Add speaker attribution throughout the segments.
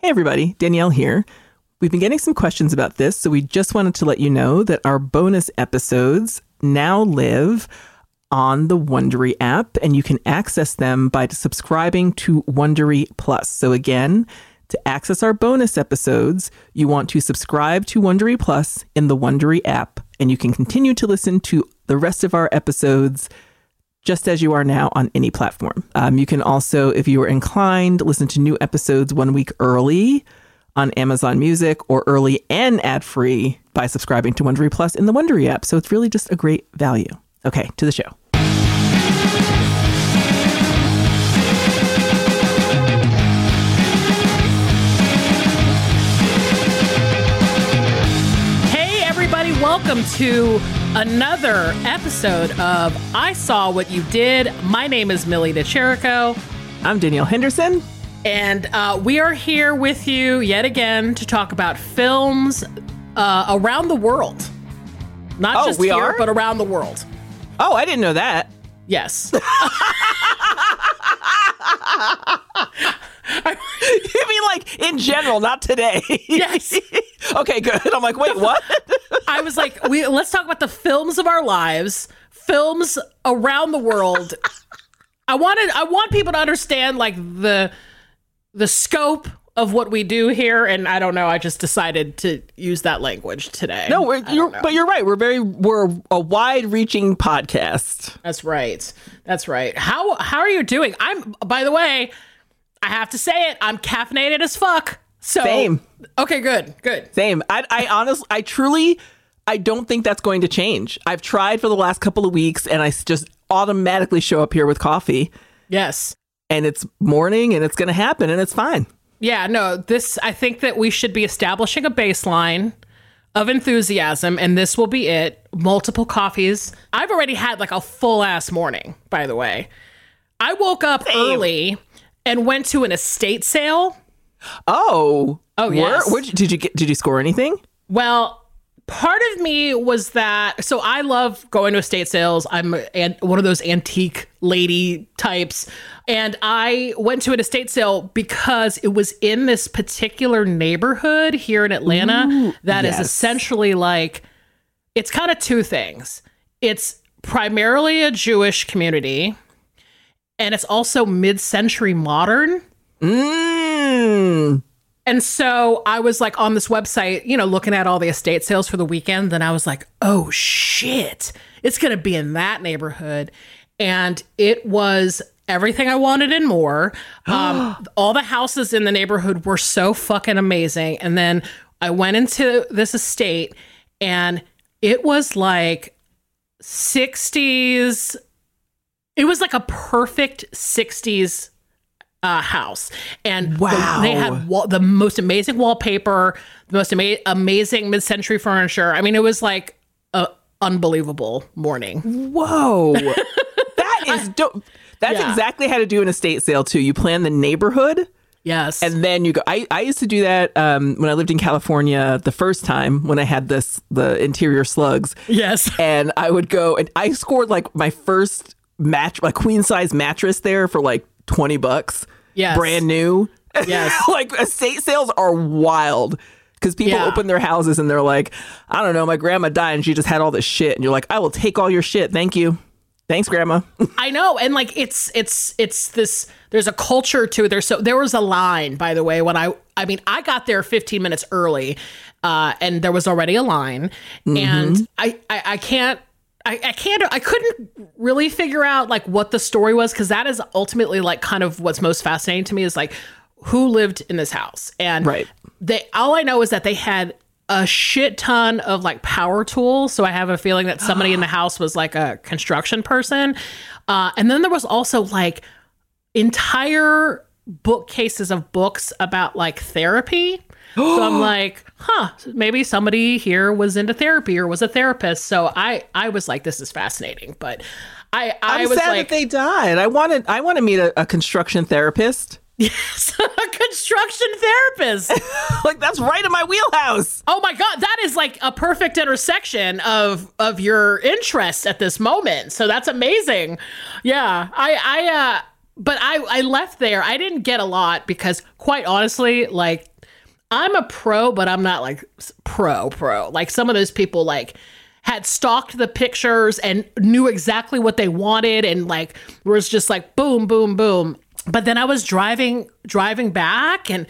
Speaker 1: Hey, everybody, Danielle here. We've been getting some questions about this, so we just wanted to let you know that our bonus episodes now live on the Wondery app, and you can access them by subscribing to Wondery Plus. So, again, to access our bonus episodes, you want to subscribe to Wondery Plus in the Wondery app, and you can continue to listen to the rest of our episodes just as you are now on any platform. Um, you can also, if you are inclined, listen to new episodes one week early on Amazon Music or early and ad free by subscribing to Wondery Plus in the Wondery app. So it's really just a great value. Okay, to the show.
Speaker 2: Hey, everybody, welcome to another episode of I Saw What You Did. My name is Millie De Chirico.
Speaker 1: I'm Danielle Henderson.
Speaker 2: And uh, we are here with you yet again to talk about films uh, around the world. Not
Speaker 1: Oh,
Speaker 2: just
Speaker 1: we
Speaker 2: here,
Speaker 1: are?
Speaker 2: but around the world.
Speaker 1: Oh, I didn't know that.
Speaker 2: Yes.
Speaker 1: you mean like in general, not today?
Speaker 2: yes.
Speaker 1: okay, good. I'm like, wait, what?
Speaker 2: I was like, we let's talk about the films of our lives, films around the world. I wanted I want people to understand like the the scope of what we do here and I don't know, I just decided to use that language today.
Speaker 1: no, we're, you're, but you're right. We're very we're a wide-reaching podcast.
Speaker 2: That's right. That's right. How how are you doing? I'm by the way, I have to say it, I'm caffeinated as fuck. So
Speaker 1: Same.
Speaker 2: Okay, good. Good.
Speaker 1: Same. I, I honestly, I truly, I don't think that's going to change. I've tried for the last couple of weeks, and I just automatically show up here with coffee,
Speaker 2: Yes.
Speaker 1: and it's morning, and it's going to happen, and it's fine.
Speaker 2: Yeah, no, this, I think that we should be establishing a baseline of enthusiasm, and this will be it. Multiple coffees. I've already had like a full ass morning, by the way. I woke up early and went to an estate sale.
Speaker 1: Oh,
Speaker 2: Oh,
Speaker 1: Where-
Speaker 2: yes.
Speaker 1: where'd did you get? Did you score anything?
Speaker 2: Well, part of me was that so I love going to estate sales. I'm an, one of those antique lady types. And I went to an estate sale because it was in this particular neighborhood here in Atlanta that is
Speaker 1: yes.
Speaker 2: essentially like it's kind of two things. It's primarily a Jewish community and it's also mid-century modern.
Speaker 1: Mm.
Speaker 2: And so I was like on this website, you know, looking at all the estate sales for the weekend. Then I was like, oh shit, it's going to be in that neighborhood. And it was everything I wanted and more. Um, all the houses in the neighborhood were so fucking amazing. And then I went into this estate and it was like 60s. It was like a perfect 60s uh, house, and
Speaker 1: Wow.
Speaker 2: they had wall- the most amazing wallpaper, the most ama- amazing mid-century furniture. I mean, it was like a unbelievable morning.
Speaker 1: Whoa, that is dope. That's
Speaker 2: Yeah.
Speaker 1: exactly how to do an estate sale too. You plan the neighborhood.
Speaker 2: Yes,
Speaker 1: And then you go. I, I used to do that um, when I lived in California the first time when I had this the interior slugs.
Speaker 2: yes,
Speaker 1: and I would go and I scored like my first match, a queen size mattress there for like 20 bucks.
Speaker 2: Yes.
Speaker 1: Brand new.
Speaker 2: Yes.
Speaker 1: like estate sales are wild because people
Speaker 2: Yeah.
Speaker 1: open their houses and they're like, I don't know, my grandma died and she just had all this shit. And you're like, I will take all your shit. Thank you. Thanks, grandma.
Speaker 2: I know, and like it's it's it's this. There's a culture to it. There's so there was a line, by the way, when I I mean I got there 15 minutes early, uh, and there was already a line, and I, I I can't. I, I can't I couldn't really figure out like what the story was because that is ultimately like kind of what's most fascinating to me is like who lived in this house and
Speaker 1: Right.
Speaker 2: they all I know is that they had a shit ton of like power tools. So I have a feeling that somebody in the house was like a construction person. Uh, and then there was also like entire bookcases of books about like therapy. So I'm like, huh, maybe somebody here was into therapy or was a therapist. So I I was like, this is fascinating. But I I
Speaker 1: I'm
Speaker 2: was
Speaker 1: sad
Speaker 2: like,
Speaker 1: that they died. I wanted I want to meet a, a construction therapist.
Speaker 2: yes, a construction therapist.
Speaker 1: like that's right in my wheelhouse.
Speaker 2: Oh my god, that is like a perfect intersection of of your interests at this moment. So that's amazing. Yeah, I I uh but I I left there. I didn't get a lot because quite honestly, like I'm a pro, but I'm not like pro pro. Like some of those people like had stalked the pictures and knew exactly what they wanted and like was just like boom boom boom. But then I was driving driving back and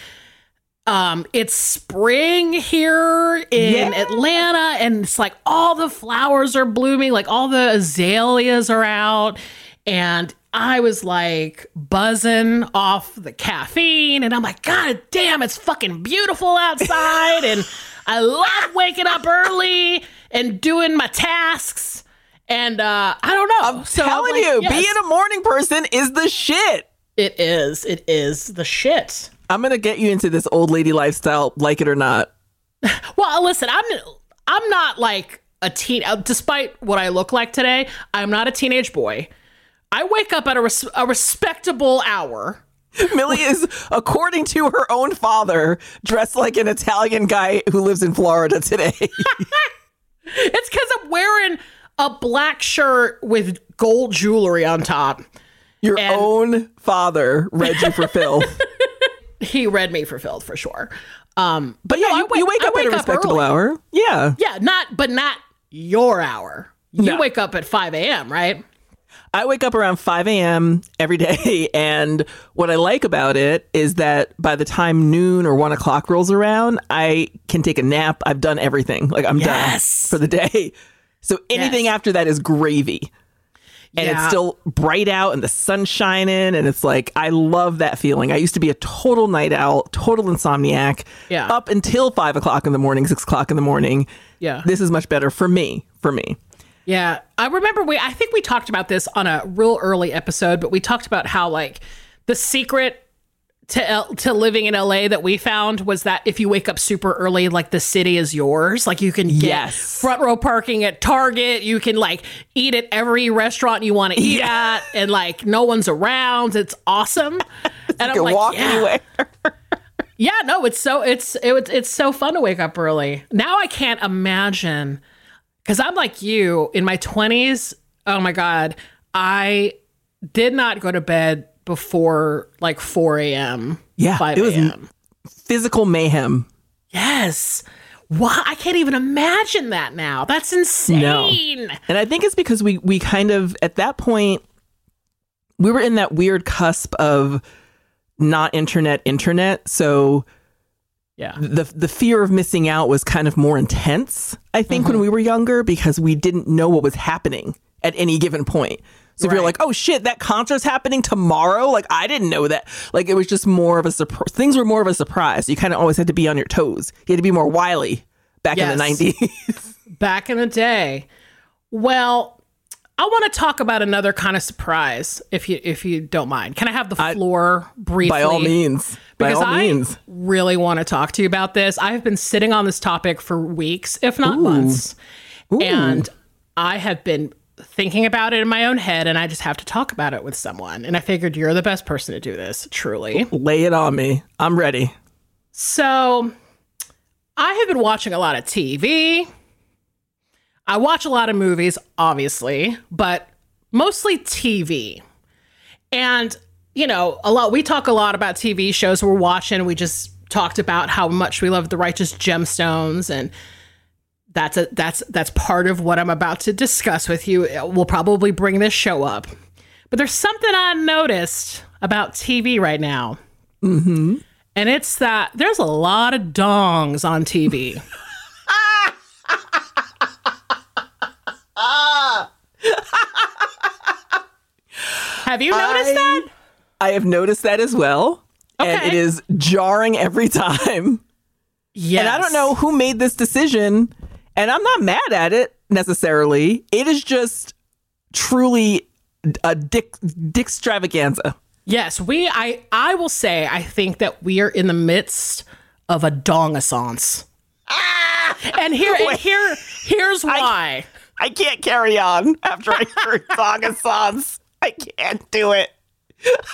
Speaker 2: um it's spring here in
Speaker 1: Yeah.
Speaker 2: Atlanta and it's like all the flowers are blooming like all the azaleas are out and I was like buzzing off the caffeine and I'm like god damn it's fucking beautiful outside and I love waking up early and doing my tasks and uh I don't know so I'm
Speaker 1: Telling
Speaker 2: like,
Speaker 1: you,
Speaker 2: yes,
Speaker 1: being a morning person is the shit.
Speaker 2: it is it is the shit
Speaker 1: I'm gonna get you into this old lady lifestyle, like it or not.
Speaker 2: Well, listen, I'm I'm not like a teen. uh, Despite what I look like today, I'm not a teenage boy. I wake up at a, res- a respectable hour.
Speaker 1: Millie is, according to her own father, dressed like an Italian guy who lives in Florida today.
Speaker 2: It's because I'm wearing a black shirt with gold jewelry on top.
Speaker 1: Your
Speaker 2: And-
Speaker 1: own father read you for filth.
Speaker 2: He read me for filth for sure. Um, but
Speaker 1: yeah,
Speaker 2: no,
Speaker 1: you,
Speaker 2: wake,
Speaker 1: you wake up at a respectable hour. Yeah.
Speaker 2: Yeah, not but not your hour. You
Speaker 1: No.
Speaker 2: wake up at 5 a.m. Right?
Speaker 1: I wake up around 5 a.m. every day. And what I like about it is that by the time noon or one o'clock rolls around, I can take a nap. I've done everything. Like I'm
Speaker 2: Yes.
Speaker 1: done for the day. So anything
Speaker 2: Yes.
Speaker 1: after that is gravy. And it's still bright out and the sun's shining. And it's like, I love that feeling. I used to be a total night owl, total insomniac.
Speaker 2: Yeah.
Speaker 1: Up until five o'clock in the morning, six o'clock in the morning.
Speaker 2: Yeah.
Speaker 1: This is much better for me. For me.
Speaker 2: Yeah, I remember we. I think we talked about this on a real early episode, but we talked about how like the secret to L- to living in LA that we found was that if you wake up super early, like the city is yours. Like you can get
Speaker 1: Yes.
Speaker 2: front row parking at Target. You can like eat at every restaurant you want to eat at, and like no one's around. It's awesome. and
Speaker 1: I'm
Speaker 2: like,
Speaker 1: walk
Speaker 2: yeah.
Speaker 1: anywhere.
Speaker 2: Yeah, no, it's so it's it, it's so fun to wake up early. Now I can't imagine because I'm like you in my 20s. Oh my god, I did not go to bed before like 4 a.m.
Speaker 1: Yeah,
Speaker 2: 5
Speaker 1: it was-
Speaker 2: a.m.
Speaker 1: Physical mayhem.
Speaker 2: Yes. Why? I can't even imagine that now. That's insane.
Speaker 1: And I think it's because we we kind of at that point we were in that weird cusp of not internet internet. So
Speaker 2: Yeah.
Speaker 1: the the fear of missing out was kind of more intense, I think,
Speaker 2: Mm-hmm.
Speaker 1: when we were younger because we didn't know what was happening at any given point. So if you're like, oh shit, that concert's happening tomorrow, like I didn't know that. Like it was just more of a surprise. Things were more of a surprise. You kind of always had to be on your toes. You had to be more wily back in the 90s.
Speaker 2: Back in the day. Well, I want to talk about another kind of surprise, if you if you don't mind. Can I have the floor briefly?
Speaker 1: By all means.
Speaker 2: Because I
Speaker 1: means.
Speaker 2: really want to talk to you about this. I've been sitting on this topic for weeks, if not months, and I have been thinking about it in my own head, and I just have to talk about it with someone. And I figured you're the best person to do this, truly.
Speaker 1: Lay it on me. I'm ready.
Speaker 2: So, I have been watching a lot of TV. I watch a lot of movies, obviously, but mostly TV. And, you know, a lot we talk a lot about TV shows we're watching. We just talked about how much we love the righteous gemstones and that's a that's that's part of what I'm about to discuss with you. We'll probably bring this show up. But there's something I noticed about TV right now. Mm-hmm. And it's that there's a lot of dongs on TV. Have you noticed
Speaker 1: I-
Speaker 2: that?
Speaker 1: I have noticed that as well. And it is jarring every time.
Speaker 2: Yes.
Speaker 1: And I don't know who made this decision, and I'm not mad at it necessarily. It is just truly a dick dick extravaganza.
Speaker 2: Yes, we I I will say I think that we are in the midst of a dongaissance. Ah! And here and here here's why.
Speaker 1: I can't carry on after I heard Dongaissance. I can't do it.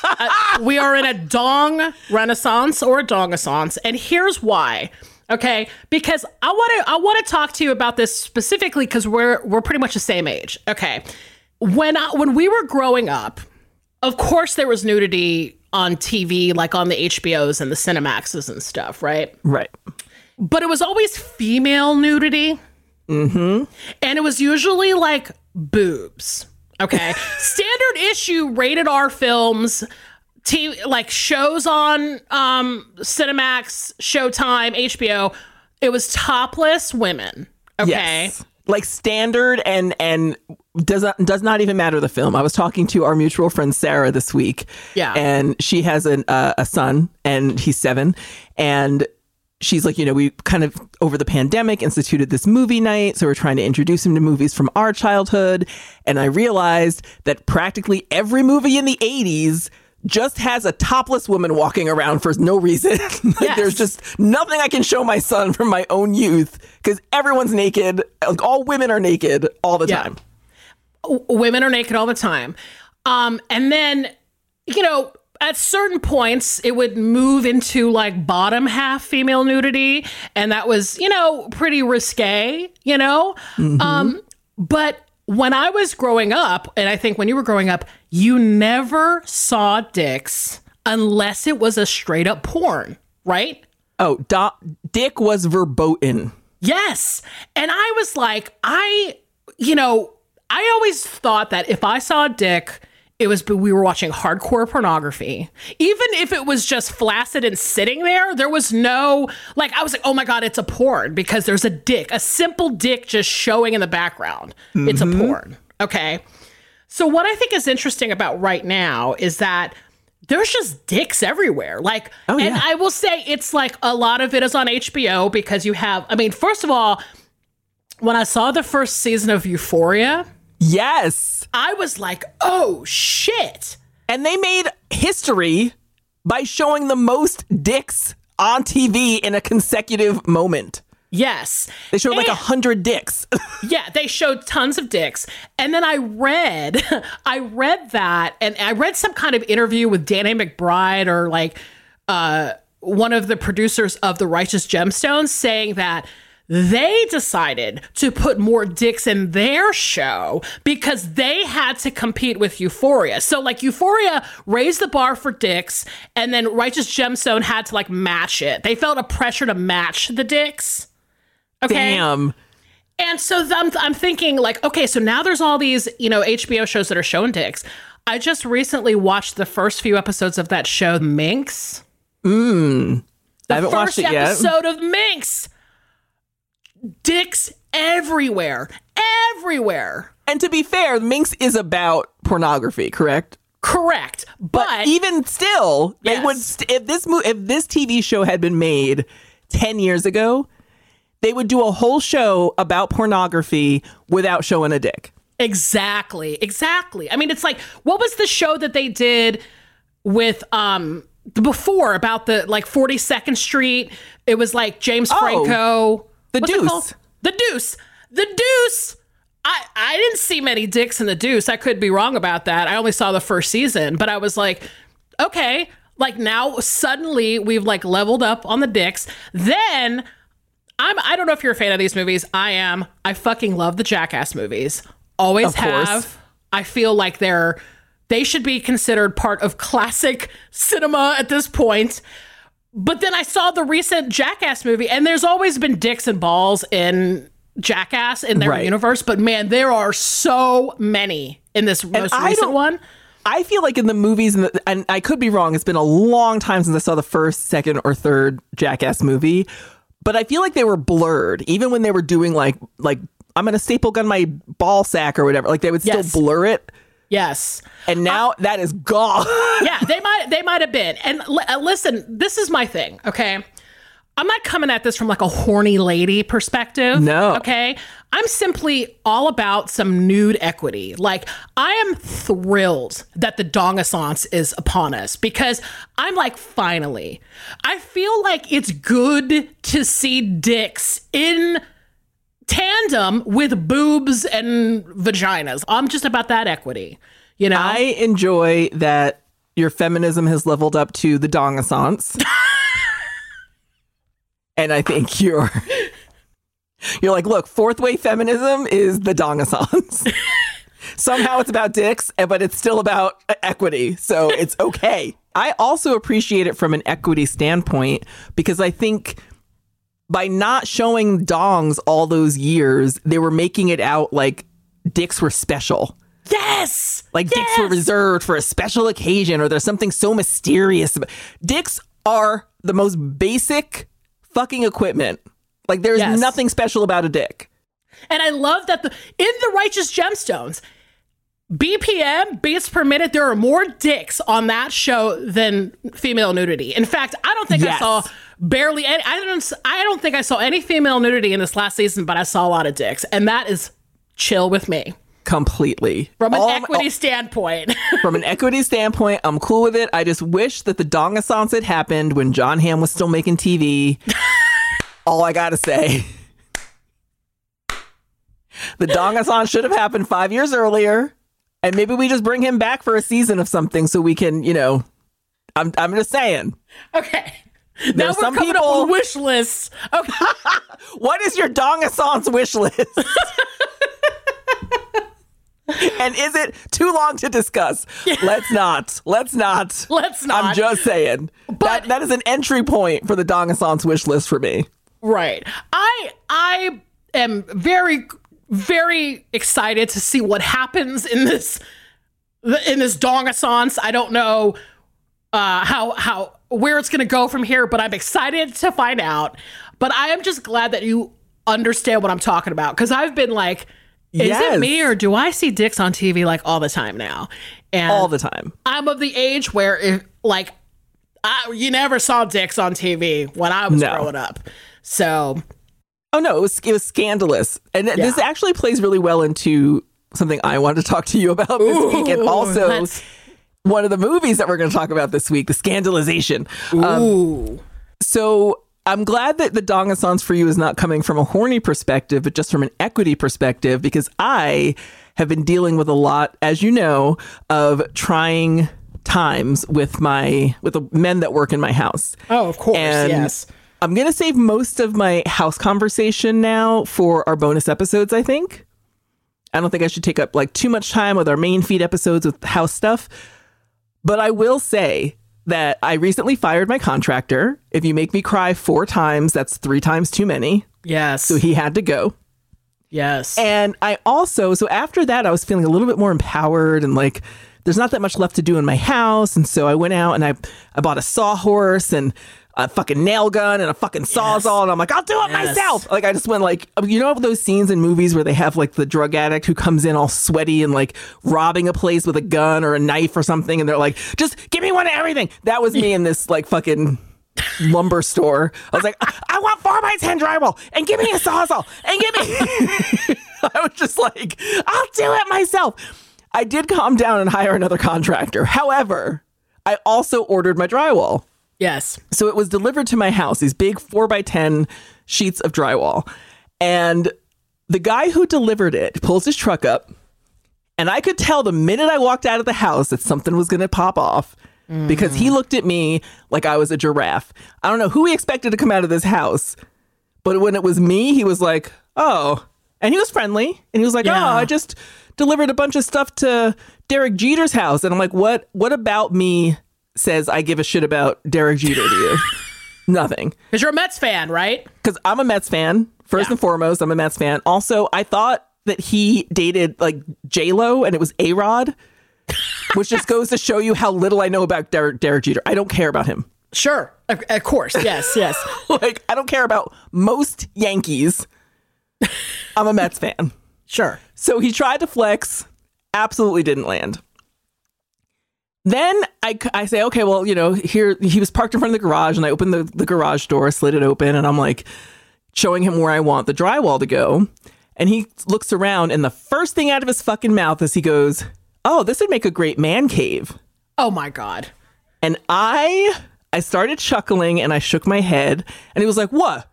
Speaker 2: Uh, we are in a dong renaissance or a dongaissance, and here's why. Okay, because I want to I want to talk to you about this specifically because we're we're pretty much the same age. Okay, when I, when we were growing up, of course there was nudity on TV, like on the HBOs and the Cinemaxes and stuff, right?
Speaker 1: Right.
Speaker 2: But it was always female nudity.
Speaker 1: Mm-hmm.
Speaker 2: And it was usually like boobs. Okay. Standard issue rated R films, TV, like shows on um, Cinemax, Showtime, HBO. It was topless women. Okay. Yes.
Speaker 1: Like standard and and does not does not even matter the film. I was talking to our mutual friend Sarah this week.
Speaker 2: Yeah.
Speaker 1: And she has an uh, a son and he's 7 and she's like, you know, we kind of over the pandemic instituted this movie night. So we're trying to introduce him to movies from our childhood. And I realized that practically every movie in the 80s just has a topless woman walking around for no reason. like yes. There's just nothing I can show my son from my own youth because everyone's naked. Like all women are naked all the yeah. time.
Speaker 2: W- women are naked all the time. Um, and then, you know, at certain points it would move into like bottom half female nudity and that was you know pretty risque you know? Mm-hmm. um but when i was growing up and i think when you were growing up you never saw dicks unless it was a straight up porn right?
Speaker 1: Oh dick was verboten.
Speaker 2: Yes. And i was like i you know i always thought that if i saw a dick it was we were watching hardcore pornography even if it was just flaccid and sitting there there was no like i was like oh my god it's a porn because there's a dick a simple dick just showing in the background mm-hmm. it's a mm-hmm. porn okay so what i think is interesting about right now is that there's just dicks everywhere like oh, yeah. and i will say it's like a lot of it is on hbo because you have i mean first of all when i saw the first season of euphoria
Speaker 1: Yes.
Speaker 2: I was like, oh shit.
Speaker 1: And they made history by showing the most dicks on TV in a consecutive moment.
Speaker 2: Yes.
Speaker 1: They showed and, like a hundred dicks.
Speaker 2: yeah, they showed tons of dicks. And then I read, I read that, and I read some kind of interview with Danny McBride or like uh, one of the producers of The Righteous Gemstones saying that they decided to put more dicks in their show because they had to compete with Euphoria. So like Euphoria raised the bar for dicks and then Righteous Gemstone had to like match it. They felt a pressure to match the dicks.
Speaker 1: Okay. Damn.
Speaker 2: And so I'm, I'm thinking like, okay, so now there's all these, you know, HBO shows that are showing dicks. I just recently watched the first few episodes of that show, Minx.
Speaker 1: Mmm. I haven't watched it yet.
Speaker 2: episode of Minx dicks everywhere, everywhere.
Speaker 1: And to be fair, Minx is about pornography, correct?
Speaker 2: Correct, but,
Speaker 1: but even still, yes. they would st- if this mo- if this TV show had been made ten years ago, they would do a whole show about pornography without showing a dick.
Speaker 2: Exactly, exactly. I mean, it's like what was the show that they did with um before about the like Forty Second Street? It was like James oh.
Speaker 1: The What's Deuce.
Speaker 2: The Deuce. The Deuce. I, I didn't see many dicks in the Deuce. I could be wrong about that. I only saw the first season, but I was like, okay, like now suddenly we've like leveled up on the dicks. Then I'm I don't know if you're a fan of these movies. I am. I fucking love the Jackass movies. Always of have. Course. I feel like they're they should be considered part of classic cinema at this point. But then I saw the recent Jackass movie, and there's always been dicks and balls in Jackass in their right. universe, but man, there are so many in this most recent one.
Speaker 1: I feel like in the movies, and, the, and I could be wrong. It's been a long time since I saw the first, second, or third Jackass movie, but I feel like they were blurred, even when they were doing like like I'm gonna staple gun my ball sack or whatever. Like they would still yes. blur it.
Speaker 2: Yes.
Speaker 1: And now uh, that is gone.
Speaker 2: yeah, they might they might have been. And uh, listen, this is my thing, okay? I'm not coming at this from like a horny lady perspective.
Speaker 1: No.
Speaker 2: Okay. I'm simply all about some nude equity. Like, I am thrilled that the Dongaissance is upon us because I'm like, finally. I feel like it's good to see dicks in tandem with boobs and vaginas. I'm just about that equity. You know?
Speaker 1: I enjoy that your feminism has leveled up to the Dongaissance. and I think you're you're like, look, fourth way feminism is the Dongaissance. Somehow it's about dicks, eh, but it's still about e-, equity. So it's okay. I also appreciate it from an equity standpoint because I think by not showing dongs all those years, they were making it out like dicks were special.
Speaker 2: yes.
Speaker 1: Like dicks were reserved for a special occasion or there's something so mysterious about dicks are the most basic fucking equipment. Like there's
Speaker 2: Yes.
Speaker 1: nothing special about a dick.
Speaker 2: And I love that the in the Righteous Gemstones, BPM beats per minute. There are more dicks on that show than female nudity. In fact, I don't think I saw barely any. I don't. I don't think I saw any female nudity in this last season, but I saw a lot of dicks, and that is chill with me
Speaker 1: Completely.
Speaker 2: from an
Speaker 1: All-
Speaker 2: equity oh. standpoint.
Speaker 1: from an equity standpoint, I'm cool with it. I just wish that the Dongaissance had happened when John Hamm was still making TV. All I gotta say. The Dongaissance should have happened five years earlier. And maybe we just bring him back for a season of something so we can, you know, I'm I'm just saying.
Speaker 2: okay. Now we're
Speaker 1: some
Speaker 2: coming up
Speaker 1: people-
Speaker 2: with wish lists. Okay.
Speaker 1: What is your Dongaissance wish list? and is it too long to discuss? Let's not. Let's not.
Speaker 2: Let's not.
Speaker 1: I'm just saying. that, that is an entry point for the Dongaissance wish list for me.
Speaker 2: Right. I I am very very excited to see what happens in this in this Dongaissance. I don't know uh how how where it's going to go from here, but I'm excited to find out. But I am just glad that you understand what I'm talking about cuz I've been like is
Speaker 1: Yes.
Speaker 2: it me or do I see dicks on TV like all the time now? And
Speaker 1: All the time.
Speaker 2: I'm of the age where if like I, you never saw dicks on TV when I was
Speaker 1: No.
Speaker 2: growing up. So
Speaker 1: Oh no, it was it was scandalous. And th- this actually plays really well into something I wanted to talk to you about this week and also one of the movies that we're going to talk about this week, the scandalization. Um,
Speaker 2: Ooh.
Speaker 1: So I'm glad that the Dongaissance for you is not coming from a horny perspective, but just from an equity perspective, because I have been dealing with a lot, as you know, of trying times with my with the men that work in my house.
Speaker 2: Oh, of course.
Speaker 1: And
Speaker 2: yes.
Speaker 1: I'm gonna save most of my house conversation now for our bonus episodes, I think. I don't think I should take up like too much time with our main feed episodes with house stuff. But I will say that I recently fired my contractor. If you make me cry four times, that's three times too many.
Speaker 2: Yes.
Speaker 1: So he had to go.
Speaker 2: yes.
Speaker 1: And I also, so after that, I was feeling a little bit more empowered and like there's not that much left to do in my house. And so I went out and I, I bought a sawhorse and a fucking nail gun and a fucking sawzall. And I'm like, I'll do it
Speaker 2: Yes.
Speaker 1: myself. Like, I just went like, um, you know, those scenes in movies where they have like the drug addict who comes in all sweaty and like robbing a place with a gun or a knife or something. And they're like, just give me one of everything. That was me in this like fucking lumber store. I was like, I, I want four by ten drywall and give me a sawzall and give me. I was just like, I'll do it myself. I did calm down and hire another contractor. However, I also ordered my drywall.
Speaker 2: Yes.
Speaker 1: So it was delivered to my house, these big four by 10 sheets of drywall. And the guy who delivered it pulls his truck up. And I could tell the minute I walked out of the house that something was going to pop off because he looked at me like I was a giraffe. I don't know who he expected to come out of this house, but when it was me, he was like, oh. And he was friendly. And he was like,
Speaker 2: Yeah.
Speaker 1: oh, I just delivered a bunch of stuff to Derek Jeter's house. And I'm like, what, what about me says I give a shit about Derek Jeter to you? Nothing.
Speaker 2: Because you're a Mets fan, right?
Speaker 1: Because I'm a Mets fan. First
Speaker 2: Yeah.
Speaker 1: and foremost, I'm a Mets fan. Also, I thought that he dated like J Lo and it was A Rod, which just goes to show you how little I know about Derek, Derek Jeter. I don't care about him.
Speaker 2: Sure. Of, of course. Yes. Yes.
Speaker 1: like I don't care about most Yankees. I'm a Mets fan.
Speaker 2: sure.
Speaker 1: So he tried to flex, absolutely didn't land. Then I, I say, okay, well, you know, here he was parked in front of the garage and I opened the, the garage door, slid it open, and I'm like showing him where I want the drywall to go. And he looks around, and the first thing out of his fucking mouth is he goes, Oh, this would make a great man cave.
Speaker 2: Oh my God.
Speaker 1: And I I started chuckling and I shook my head and he was like, "What?"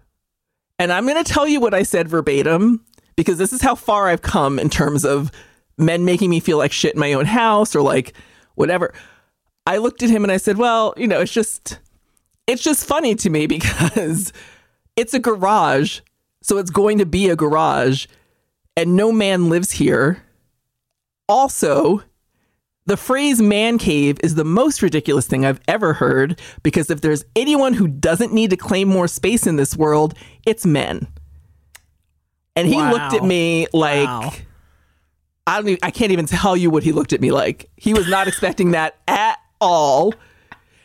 Speaker 1: And I'm going to tell you what I said verbatim because this is how far I've come in terms of men making me feel like shit in my own house or like whatever. I looked at him and I said, "Well, you know, it's just it's just funny to me because it's a garage, so it's going to be a garage and no man lives here." Also, the phrase man cave is the most ridiculous thing I've ever heard because if there's anyone who doesn't need to claim more space in this world, it's men. And he
Speaker 2: Wow.
Speaker 1: looked at me like
Speaker 2: Wow.
Speaker 1: I don't even, I can't even tell you what he looked at me like. He was not expecting that at all.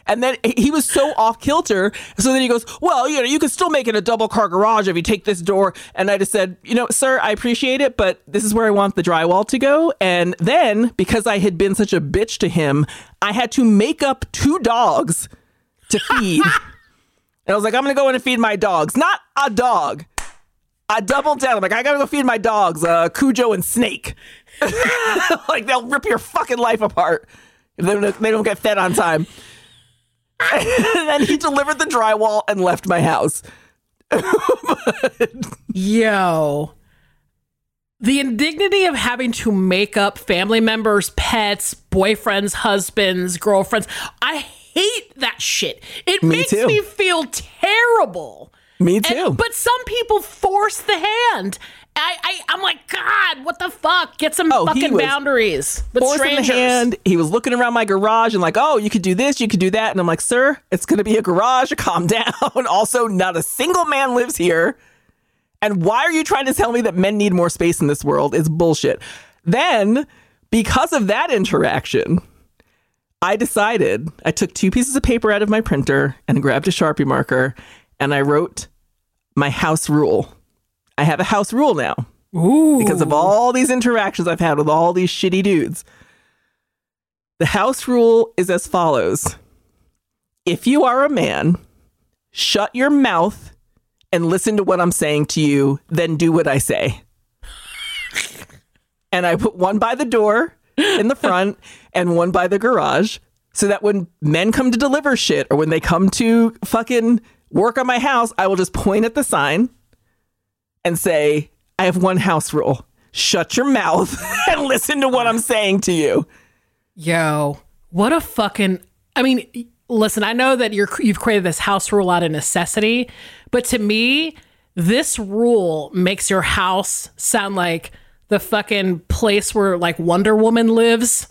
Speaker 1: And then he was so off kilter. So then he goes, Well, you know, you can still make it a double car garage if you take this door. And I just said, You know, sir, I appreciate it, but this is where I want the drywall to go. And then because I had been such a bitch to him, I had to make up two dogs to feed. and I was like, I'm going to go in and feed my dogs. Not a dog. I doubled down. I'm like, I gotta go feed my dogs, uh, Cujo and Snake. like they'll rip your fucking life apart if they don't, they don't get fed on time. and then he delivered the drywall and left my house.
Speaker 2: Yo. The indignity of having to make up family members, pets, boyfriends, husbands, girlfriends. I hate that shit. It
Speaker 1: Me
Speaker 2: makes
Speaker 1: too.
Speaker 2: me feel terrible.
Speaker 1: Me
Speaker 2: And-
Speaker 1: too.
Speaker 2: but some people force the hand. I, I I'm like, God, what the fuck? Get some
Speaker 1: Oh,
Speaker 2: fucking boundaries. With
Speaker 1: Force in the hand. He was looking around my garage and like, oh, you could do this, you could do that. And I'm like, sir, it's gonna be a garage. Calm down. also, not a single man lives here. And why are you trying to tell me that men need more space in this world? It's bullshit. Then, because of that interaction, I decided I took two pieces of paper out of my printer and grabbed a Sharpie marker and I wrote my house rule. I have a house rule now
Speaker 2: Ooh.
Speaker 1: because of all these interactions I've had with all these shitty dudes. The house rule is as follows If you are a man, shut your mouth and listen to what I'm saying to you, then do what I say. and I put one by the door in the front and one by the garage so that when men come to deliver shit or when they come to fucking work on my house, I will just point at the sign and say, I have one house rule. Shut your mouth and listen to what I'm saying to you.
Speaker 2: Yo, what a fucking. I mean, listen, I know that you're you've created this house rule out of necessity, but to me, this rule makes your house sound like the fucking place where like Wonder Woman lives.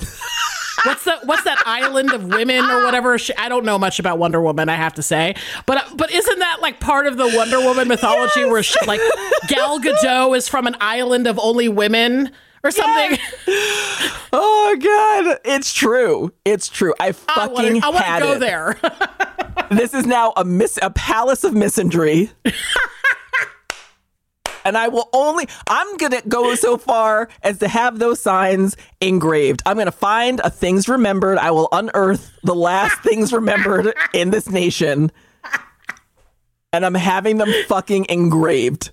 Speaker 2: What's that? What's that island of women or whatever? She, I don't know much about Wonder Woman. I have to say, but but isn't that like part of the Wonder Woman mythology where she, like Gal Gadot is from an island of only women or something?
Speaker 1: Oh god, it's true. It's true. I
Speaker 2: I
Speaker 1: fucking
Speaker 2: want to go
Speaker 1: it.
Speaker 2: there.
Speaker 1: This is now a mis- a palace of misandry. and I will only I'm going to go so far as to have those signs engraved. I'm going to find a things remembered. I will unearth the last things remembered in this nation. And I'm having them fucking engraved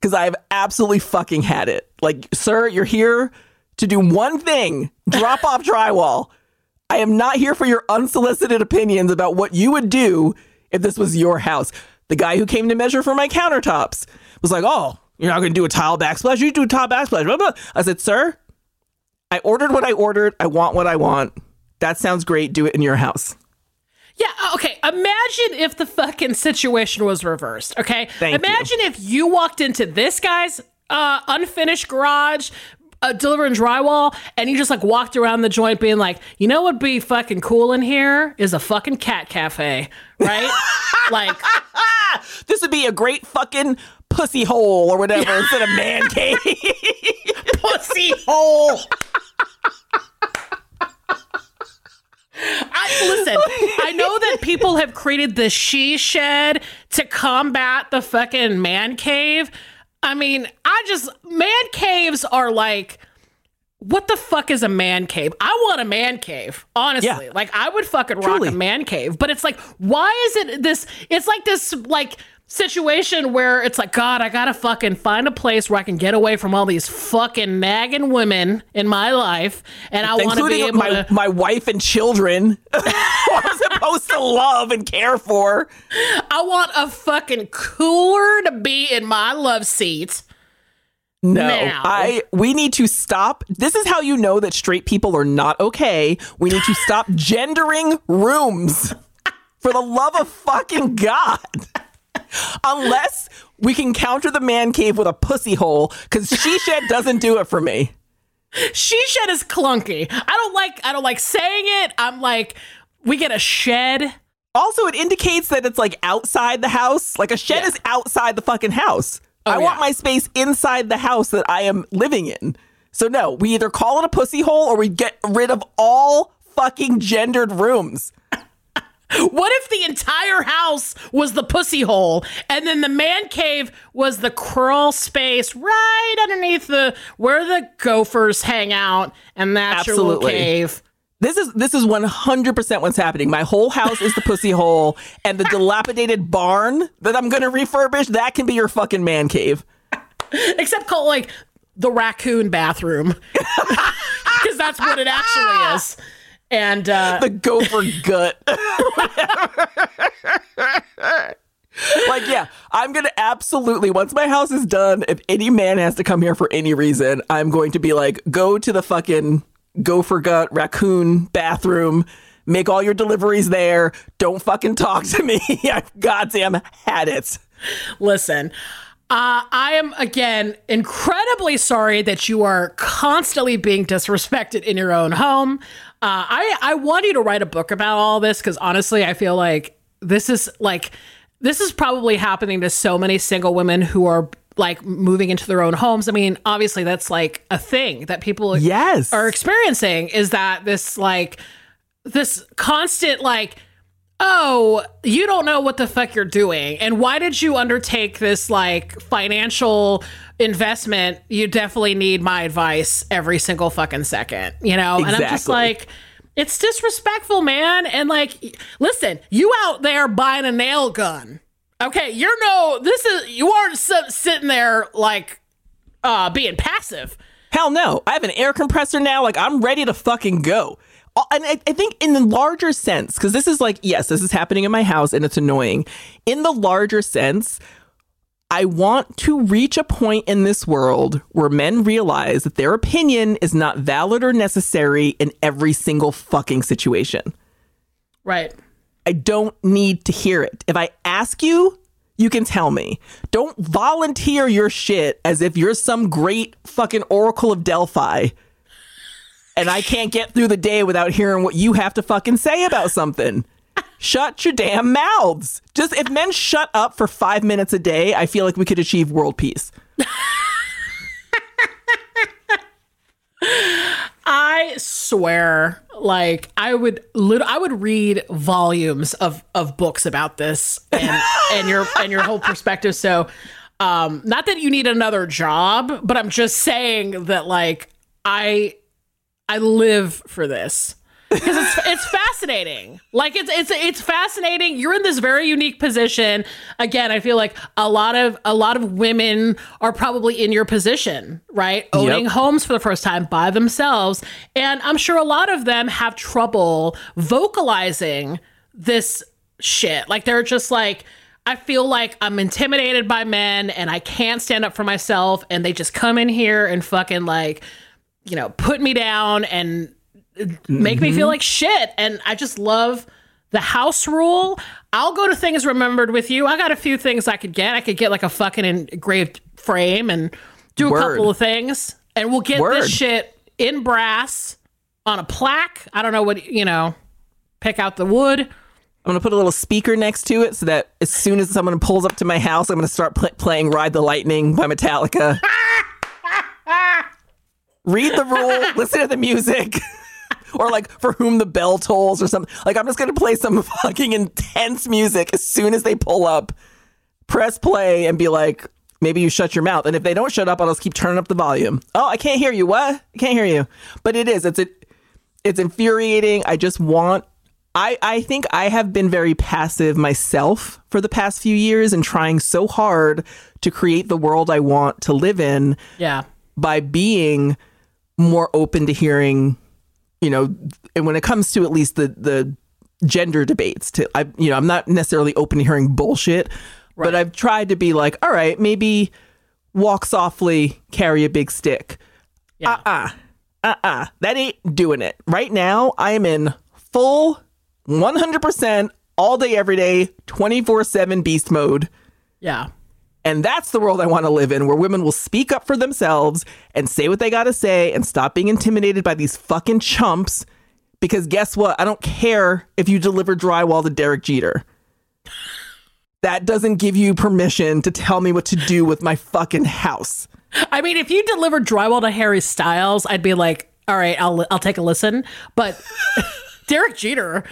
Speaker 1: cuz I've absolutely fucking had it. Like, sir, you're here to do one thing. Drop off drywall. I am not here for your unsolicited opinions about what you would do if this was your house. The guy who came to measure for my countertops was like, "Oh, you're not going to do a tile backsplash. You do a tile backsplash." Blah, blah. I said, "Sir, I ordered what I ordered. I want what I want. That sounds great. Do it in your house."
Speaker 2: Yeah, okay. Imagine if the fucking situation was reversed, okay?
Speaker 1: Thank you.
Speaker 2: Imagine if you walked into this guy's uh, unfinished garage uh, delivering drywall and you just like walked around the joint being like, you know what'd be fucking cool in here is a fucking cat cafe, right? like,
Speaker 1: This would be a great fucking pussy hole or whatever instead of man cave.
Speaker 2: pussy hole. I listen. I know that people have created the she shed to combat the fucking man cave. I mean, I just man caves are like what the fuck is a man cave? I want a man cave, honestly.
Speaker 1: Yeah.
Speaker 2: Like I would fucking rock
Speaker 1: Truly.
Speaker 2: a man cave, but it's like, why is it this? It's like this like situation where it's like, God, I gotta fucking find a place where I can get away from all these fucking nagging women in my life, and I want to be able
Speaker 1: my,
Speaker 2: to.
Speaker 1: my wife and children I'm supposed to love and care for.
Speaker 2: I want a fucking cooler to be in my love seat.
Speaker 1: No,
Speaker 2: Now.
Speaker 1: I we need to stop. This is how you know that straight people are not okay. We need to stop gendering rooms. For the love of fucking God. Unless we can counter the man cave with a pussy hole, because she shed doesn't do it for me.
Speaker 2: She shed is clunky. I don't like. I don't like saying it. I'm like, we get a shed.
Speaker 1: Also, it indicates that it's like outside the house. Like a shed
Speaker 2: Yeah.
Speaker 1: is outside the fucking house. Oh, I want my space inside the house that I am living in. So no, we either call it a pussy hole or we get rid of all fucking gendered rooms.
Speaker 2: What if the entire house was the pussy hole, and then the man cave was the crawl space right underneath the where the gophers hang out, and that's your
Speaker 1: Absolutely.
Speaker 2: little cave.
Speaker 1: This is this is 100% what's happening. My whole house is the pussy hole and the dilapidated barn that I'm going to refurbish, that can be your fucking man cave.
Speaker 2: Except call it like the raccoon bathroom, because that's what it actually is. And uh,
Speaker 1: the gopher gut. like, yeah, I'm gonna absolutely once my house is done, if any man has to come here for any reason, I'm going to be like, go to the fucking gopher gut raccoon bathroom. Make all your deliveries there. Don't fucking talk to me. I've goddamn had it.
Speaker 2: Listen, uh, I am again incredibly sorry that you are constantly being disrespected in your own home. Uh, I I want you to write a book about all this because honestly, I feel like this is like this is probably happening to so many single women who are like moving into their own homes. I mean, obviously, that's like a thing that people
Speaker 1: Yes.
Speaker 2: are experiencing. Is that this like this constant like oh, you don't know what the fuck you're doing. And why did you undertake this like financial investment? You definitely need my advice every single fucking second, you know? And I'm just like, it's disrespectful, man. And like, listen, you out there buying a nail gun. Okay, you're no, this is, you aren't sit- sitting there like uh being passive.
Speaker 1: Hell no. I have an air compressor now. Like, I'm ready to fucking go. And I, I think, in the larger sense, because this is like, yes, this is happening in my house and it's annoying. In the larger sense, I want to reach a point in this world where men realize that their opinion is not valid or necessary in every single fucking situation.
Speaker 2: Right.
Speaker 1: I don't need to hear it. If I ask you, you can tell me. Don't volunteer your shit as if you're some great fucking Oracle of Delphi. And I can't get through the day without hearing what you have to fucking say about something. Shut your damn mouths. Just if men shut up for five minutes a day, I feel like we could achieve world peace.
Speaker 2: I swear, like I would, lit- I would read volumes of of books about this and and your and your whole perspective. So, um, not that you need another job, but I'm just saying that like I I live for this because it's it's fascinating. Like it's it's it's fascinating. You're in this very unique position. Again, I feel like a lot of a lot of women are probably in your position, right? Owning
Speaker 1: Yep.
Speaker 2: homes for the first time by themselves, and I'm sure a lot of them have trouble vocalizing this shit. Like they're just like I feel like I'm intimidated by men and I can't stand up for myself and they just come in here and fucking like you know, put me down and make me feel mm-hmm. like shit. And I just love the house rule. I'll go to things remembered with you. I got a few things I could get. I could get like a fucking engraved frame and do a
Speaker 1: Word.
Speaker 2: couple of things. And we'll get
Speaker 1: Word.
Speaker 2: this shit in brass on a plaque. I don't know what, you know, pick out the wood.
Speaker 1: I'm gonna put a little speaker next to it so that as soon as someone pulls up to my house, I'm gonna start pl- playing "Ride the Lightning" by Metallica. Read the rule, listen to the music, or like "For Whom the Bell Tolls" or something. Like I'm just gonna play some fucking intense music as soon as they pull up. Press play and be like, maybe you shut your mouth. And if they don't shut up, I'll just keep turning up the volume. Oh, I can't hear you. What? I can't hear you. But it is. It's a, it's infuriating. I just want I, I think I have been very passive myself for the past few years and trying so hard to create the world I want to live in.
Speaker 2: Yeah.
Speaker 1: By being more open to hearing, you know, and when it comes to at least the the gender debates, to I you know, I'm not necessarily open to hearing bullshit, right. but I've tried to be like, all right, maybe walk softly, carry a big stick. Yeah. Uh-uh. Uh-uh. That ain't doing it. Right now, I am in full 100% all day, every day, 24 7 beast mode.
Speaker 2: Yeah.
Speaker 1: And that's the world I want to live in, where women will speak up for themselves and say what they got to say and stop being intimidated by these fucking chumps. Because guess what? I don't care if you deliver drywall to Derek Jeter. That doesn't give you permission to tell me what to do with my fucking house.
Speaker 2: I mean, if you delivered drywall to Harry Styles, I'd be like, all right, I'll I'll take a listen. But Derek Jeter.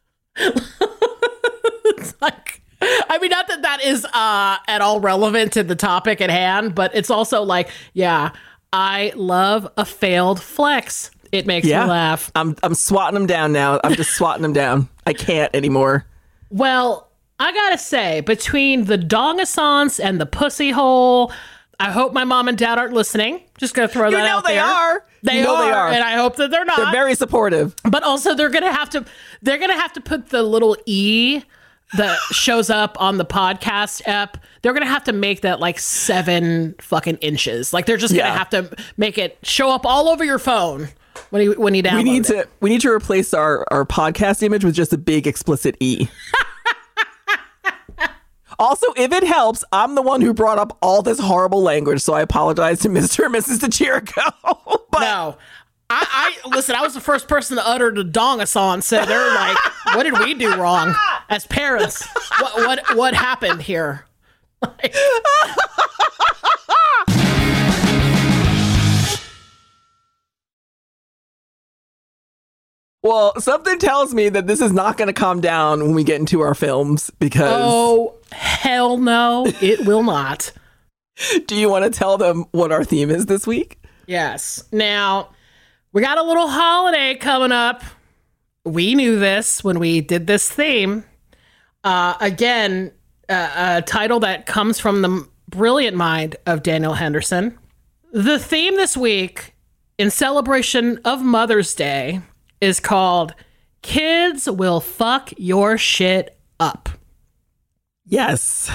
Speaker 2: it's like I mean, not that that is uh, at all relevant to the topic at hand, but it's also like, yeah, I love a failed flex. It makes yeah. me laugh.
Speaker 1: I'm I'm swatting them down now. I'm just swatting them down. I can't anymore.
Speaker 2: Well, I gotta say, between the Dongaissance and the pussy hole, I hope my mom and dad aren't listening. Just gonna throw
Speaker 1: you
Speaker 2: that out
Speaker 1: there.
Speaker 2: They
Speaker 1: are.
Speaker 2: They, you know are, they are, and I hope that they're not.
Speaker 1: They're very supportive.
Speaker 2: But also, they're gonna have to. They're gonna have to put the little e that shows up on the podcast app. They're gonna have to make that like seven fucking inches. Like they're just gonna yeah. have to make it show up all over your phone when you when you download.
Speaker 1: We need
Speaker 2: it.
Speaker 1: to we need to replace our our podcast image with just a big explicit e. Also, if it helps, I'm the one who brought up all this horrible language, so I apologize to Mr. and Mrs. De Chirico.
Speaker 2: but no. I, I listen. I was the first person to utter the dongathon, so they're like, "What did we do wrong as parents? What what what happened here?" Like,
Speaker 1: Well, something tells me that this is not going to calm down when we get into our films because.
Speaker 2: Oh, hell no, it will not.
Speaker 1: Do you want to tell them what our theme is this week?
Speaker 2: Yes. Now, we got a little holiday coming up. We knew this when we did this theme. Uh, again, uh, a title that comes from the brilliant mind of Danielle Henderson. The theme this week, in celebration of Mother's Day, is called Kids Will Fuck Your Shit Up.
Speaker 1: Yes.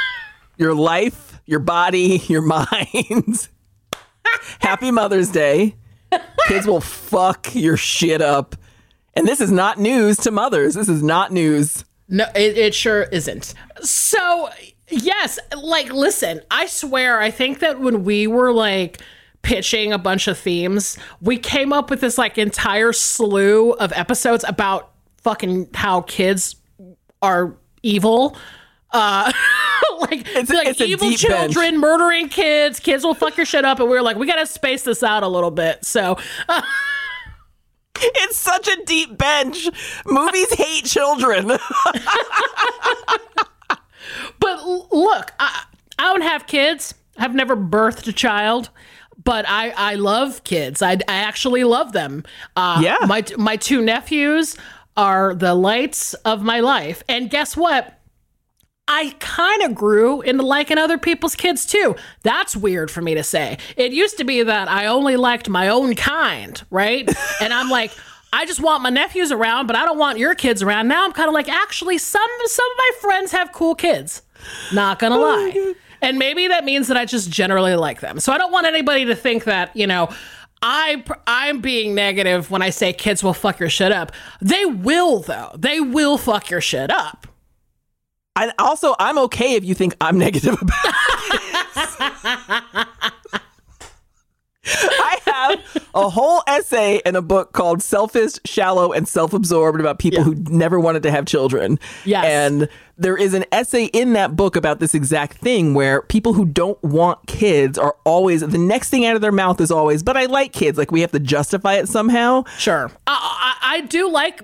Speaker 1: your life, your body, your mind. Happy Mother's Day. Kids will fuck your shit up. And this is not news to mothers. This is not news.
Speaker 2: No, it, it sure isn't. So, yes, like, listen, I swear, I think that when we were like, pitching a bunch of themes, we came up with this like entire slew of episodes about fucking how kids are evil. Uh, like it's, like it's evil children bench. murdering kids. Kids will fuck your shit up, and we were like, we gotta space this out a little bit. So. Uh,
Speaker 1: it's such a deep bench. Movies hate children. but
Speaker 2: look, I, I don't have kids. I've never birthed a child but I, I love kids. I, I actually love them. Uh, yeah. My, my two nephews are the lights of my life. And guess what? I kind of grew into liking other people's kids too. That's weird for me to say. It used to be that I only liked my own kind, right? and I'm like, I just want my nephews around, but I don't want your kids around. Now I'm kind of like, actually, some some of my friends have cool kids. Not gonna oh lie. And maybe that means that I just generally like them. So I don't want anybody to think that, you know, I I'm being negative when I say kids will fuck your shit up. They will though. They will fuck your shit up.
Speaker 1: And also, I'm okay if you think I'm negative about it. I have a whole essay in a book called Selfish, Shallow, and Self Absorbed about people yeah. who never wanted to have children.
Speaker 2: Yes.
Speaker 1: And there is an essay in that book about this exact thing where people who don't want kids are always, the next thing out of their mouth is always, but I like kids. Like we have to justify it somehow.
Speaker 2: Sure. I, I, I do like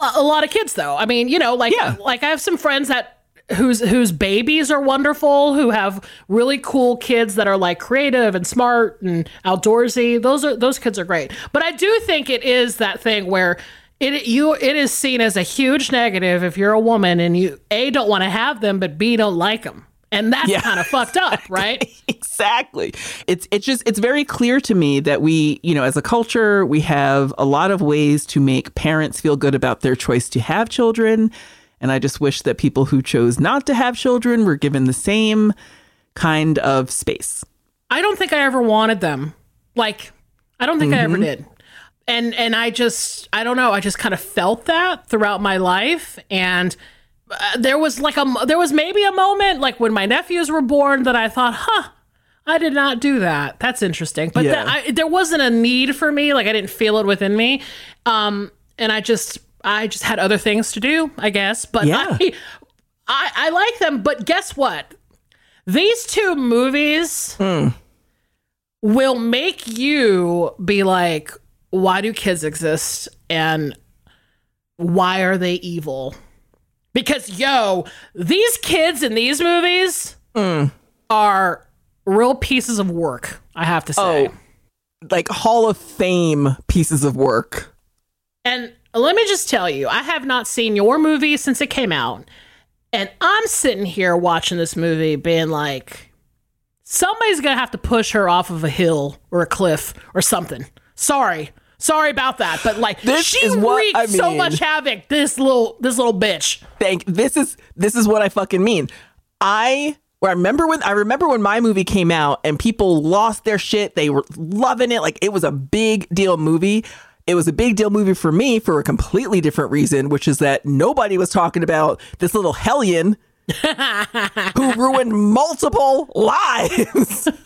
Speaker 2: a lot of kids though. I mean, you know, like, yeah. like I have some friends that whose whose babies are wonderful, who have really cool kids that are like creative and smart and outdoorsy. Those are those kids are great. But I do think it is that thing where it you it is seen as a huge negative if you're a woman and you a don't want to have them, but b don't like them. And that's
Speaker 1: Yeah.
Speaker 2: kind of fucked up, right?
Speaker 1: exactly. It's it's just it's very clear to me that we, you know, as a culture, we have a lot of ways to make parents feel good about their choice to have children. And I just wish that people who chose not to have children were given the same kind of space.
Speaker 2: I don't think I ever wanted them. Like, I don't think I ever mm-hmm. did. And and I just I don't know. I just kind of felt that throughout my life, and uh, there was like a there was maybe a moment like when my nephews were born that I thought, huh. I did not do that. That's interesting, but
Speaker 1: Yeah.
Speaker 2: I, there wasn't a need for me. Like I didn't feel it within me, um, and I just, I just had other things to do, I guess. But
Speaker 1: Yeah.
Speaker 2: I, I, I like them. But guess what? These two movies will make you be like, why do kids exist and why are they evil? Because yo, these kids in these movies are real pieces of work. I have to say.
Speaker 1: Oh. Like Hall of Fame pieces of work.
Speaker 2: And let me just tell you, I have not seen your movie since it came out. And I'm sitting here watching this movie being like, somebody's going to have to push her off of a hill or a cliff or something. Sorry. Sorry about that, but like
Speaker 1: This
Speaker 2: she
Speaker 1: is what
Speaker 2: wreaked
Speaker 1: I
Speaker 2: so much havoc. This little this little bitch.
Speaker 1: Thank this is this is what I fucking mean. I I remember when I remember when my movie came out and people lost their shit. They were loving it. Like it was a big deal movie. It was a big deal movie for me for a completely different reason, which is that nobody was talking about this little hellion who ruined multiple lives.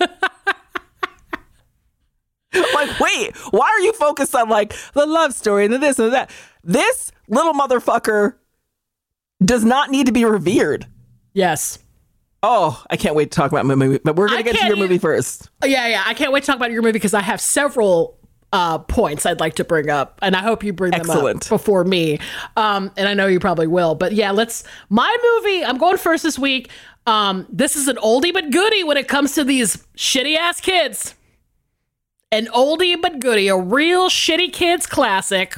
Speaker 1: like, wait, why are you focused on like the love story and the this and that? This little motherfucker does not need to be revered.
Speaker 2: Yes.
Speaker 1: Oh, I can't wait to talk about my movie, but we're gonna
Speaker 2: I
Speaker 1: get to your movie first.
Speaker 2: Yeah, yeah. I can't wait to talk about your movie because I have several uh, points I'd like to bring up, and I hope you bring them
Speaker 1: Excellent.
Speaker 2: up before me. Um, and I know you probably will. But yeah, let's. My movie. I'm going first this week. Um, this is an oldie but goodie when it comes to these shitty ass kids. An oldie but goodie, a real shitty kids classic.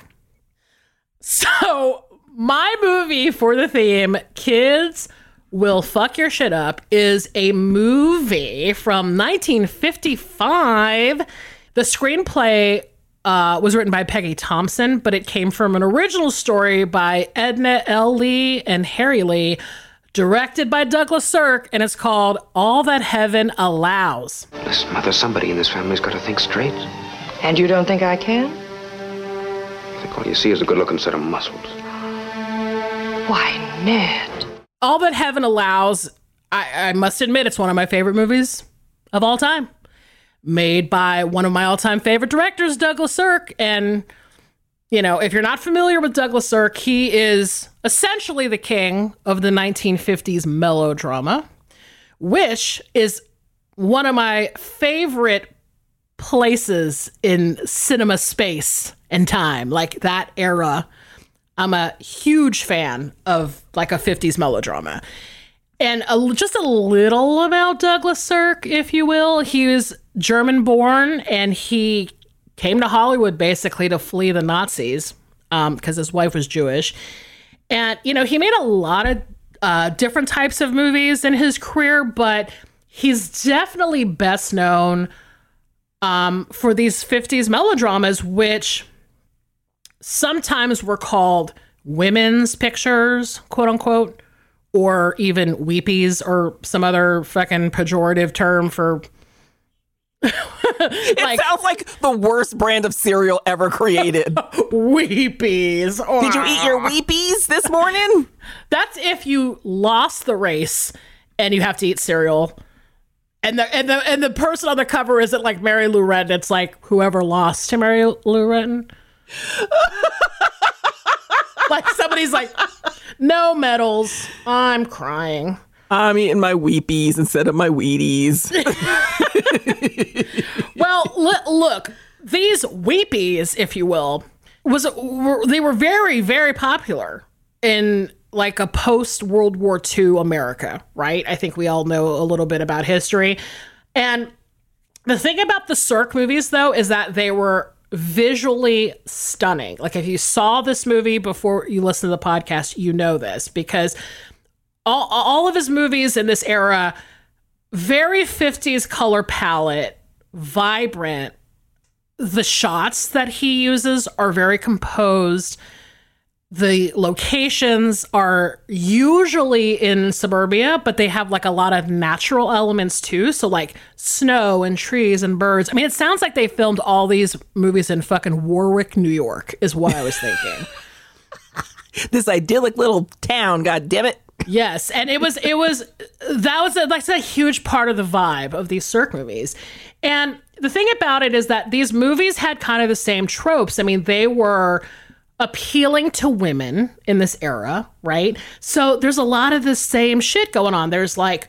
Speaker 2: So my movie for the theme, kids will fuck your shit up, is a movie from 1955. The screenplay uh, was written by Peggy Thompson, but it came from an original story by Edna L. Lee and Harry Lee, directed by Douglas Sirk, and it's called All That Heaven Allows.
Speaker 3: Listen, Mother, somebody in this family's got to think straight.
Speaker 4: And you don't think I can?
Speaker 3: I think all you see is a good-looking set of muscles.
Speaker 4: Why, Ned.
Speaker 2: All That Heaven Allows, I, I must admit, it's one of my favorite movies of all time. Made by one of my all time favorite directors, Douglas Sirk. And, you know, if you're not familiar with Douglas Sirk, he is essentially the king of the 1950s melodrama, which is one of my favorite places in cinema space and time, like that era. I'm a huge fan of like a 50s melodrama. And a, just a little about Douglas Sirk, if you will. He was German born and he came to Hollywood basically to flee the Nazis because his wife was Jewish. And, you know, he made a lot of uh, different types of movies in his career, but he's definitely best known um, for these 50s melodramas, which sometimes were called women's pictures, quote unquote, or even weepies or some other fucking pejorative term for.
Speaker 1: It
Speaker 2: like
Speaker 1: sounds like the worst brand of cereal ever created.
Speaker 2: weepies.
Speaker 1: Did you eat your Weepies this morning?
Speaker 2: That's if you lost the race and you have to eat cereal. And the and the and the person on the cover isn't like Mary Lou Retton. It's like whoever lost to Mary Lou Retton. like somebody's like, no medals. I'm crying.
Speaker 1: I'm eating my Weepies instead of my Wheaties.
Speaker 2: Well, li- look, these weepies, if you will, was were, they were very very popular in like a post World War II America, right? I think we all know a little bit about history. And the thing about the Sirk movies, though, is that they were visually stunning. Like if you saw this movie before you listen to the podcast, you know this because all, all of his movies in this era, very 50s color palette, vibrant. The shots that he uses are very composed the locations are usually in suburbia, but they have like a lot of natural elements too. So, like snow and trees and birds. I mean, it sounds like they filmed all these movies in fucking Warwick, New York, is what I was thinking.
Speaker 1: this idyllic little town, god damn it.
Speaker 2: Yes, and it was it was that was a, that's a huge part of the vibe of these Sirk movies. And the thing about it is that these movies had kind of the same tropes. I mean, they were appealing to women in this era, right? So there's a lot of the same shit going on. There's like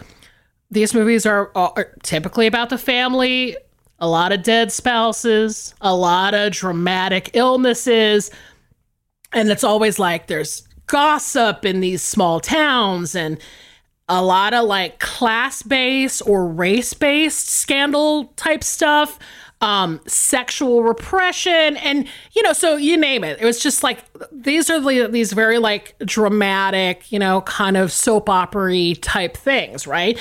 Speaker 2: these movies are, are typically about the family, a lot of dead spouses, a lot of dramatic illnesses, and it's always like there's gossip in these small towns and a lot of like class based or race based scandal type stuff um, sexual repression, and you know, so you name it. It was just like these are the, these very like dramatic, you know, kind of soap opera type things, right?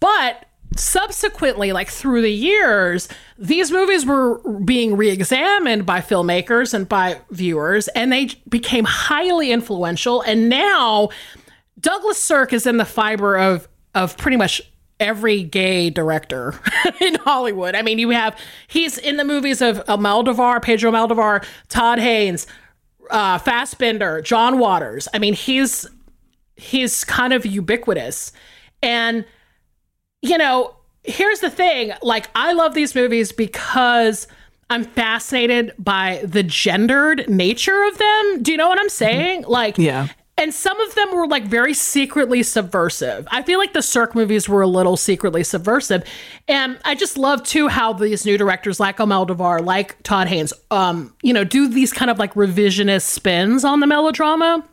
Speaker 2: But subsequently, like through the years, these movies were being re-examined by filmmakers and by viewers, and they became highly influential. And now Douglas Sirk is in the fiber of of pretty much every gay director in Hollywood. I mean, you have he's in the movies of Almodovar, Pedro Almodovar, Todd Haynes, uh, Fassbinder, John Waters. I mean, he's he's kind of ubiquitous, and you know, here's the thing: like, I love these movies because. I'm fascinated by the gendered nature of them. Do you know what I'm saying? Like,
Speaker 1: yeah
Speaker 2: and some of them were like very secretly subversive. I feel like the Sirk movies were a little secretly subversive, and I just love too how these new directors like Almodovar, like Todd Haynes, um, you know, do these kind of like revisionist spins on the melodrama.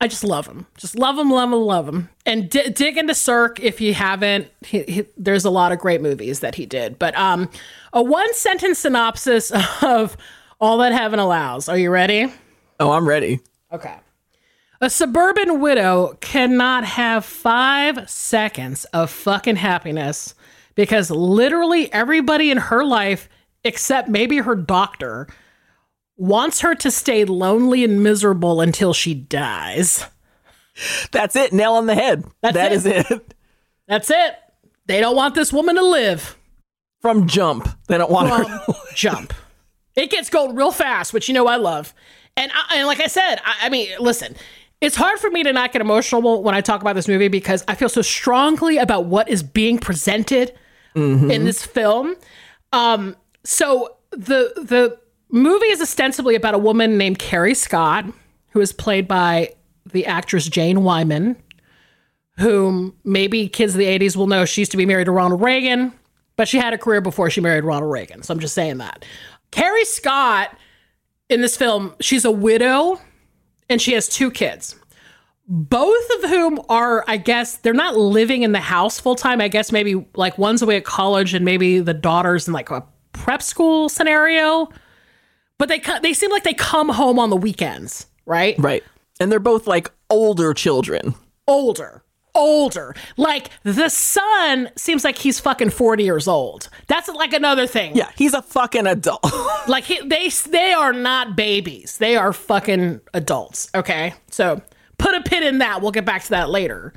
Speaker 2: I just love him. just love him, love him, love him. and d- dig into Sirk if you haven't. He, he, there's a lot of great movies that he did, but um, a one sentence synopsis of all that heaven allows. Are you ready?
Speaker 1: Oh, I'm ready.
Speaker 2: Okay. A suburban widow cannot have five seconds of fucking happiness because literally everybody in her life, except maybe her doctor, wants her to stay lonely and miserable until she dies.
Speaker 1: That's it. Nail on the head.
Speaker 2: That's
Speaker 1: that
Speaker 2: it.
Speaker 1: is it.
Speaker 2: That's it. They don't want this woman to live.
Speaker 1: From jump. They don't want
Speaker 2: From
Speaker 1: her.
Speaker 2: jump. It gets going real fast, which you know I love. And, I, and like I said, I, I mean, listen, it's hard for me to not get emotional when I talk about this movie because I feel so strongly about what is being presented
Speaker 1: Mm-hmm.
Speaker 2: in this film. Um, so the the movie is ostensibly about a woman named Carrie Scott, who is played by the actress Jane Wyman, whom maybe kids of the 80s will know she used to be married to Ronald Reagan, but she had a career before she married Ronald Reagan. So I'm just saying that. Carrie Scott in this film, she's a widow and she has two kids both of whom are i guess they're not living in the house full time i guess maybe like one's away at college and maybe the daughter's in like a prep school scenario but they they seem like they come home on the weekends right?
Speaker 1: Right. And they're both like older children.
Speaker 2: older older. Like the son seems like he's fucking 40 years old. That's like another thing.
Speaker 1: Yeah, he's a fucking adult.
Speaker 2: like he, they they are not babies. They are fucking adults okay? So put a pin in that. We'll get back to that later.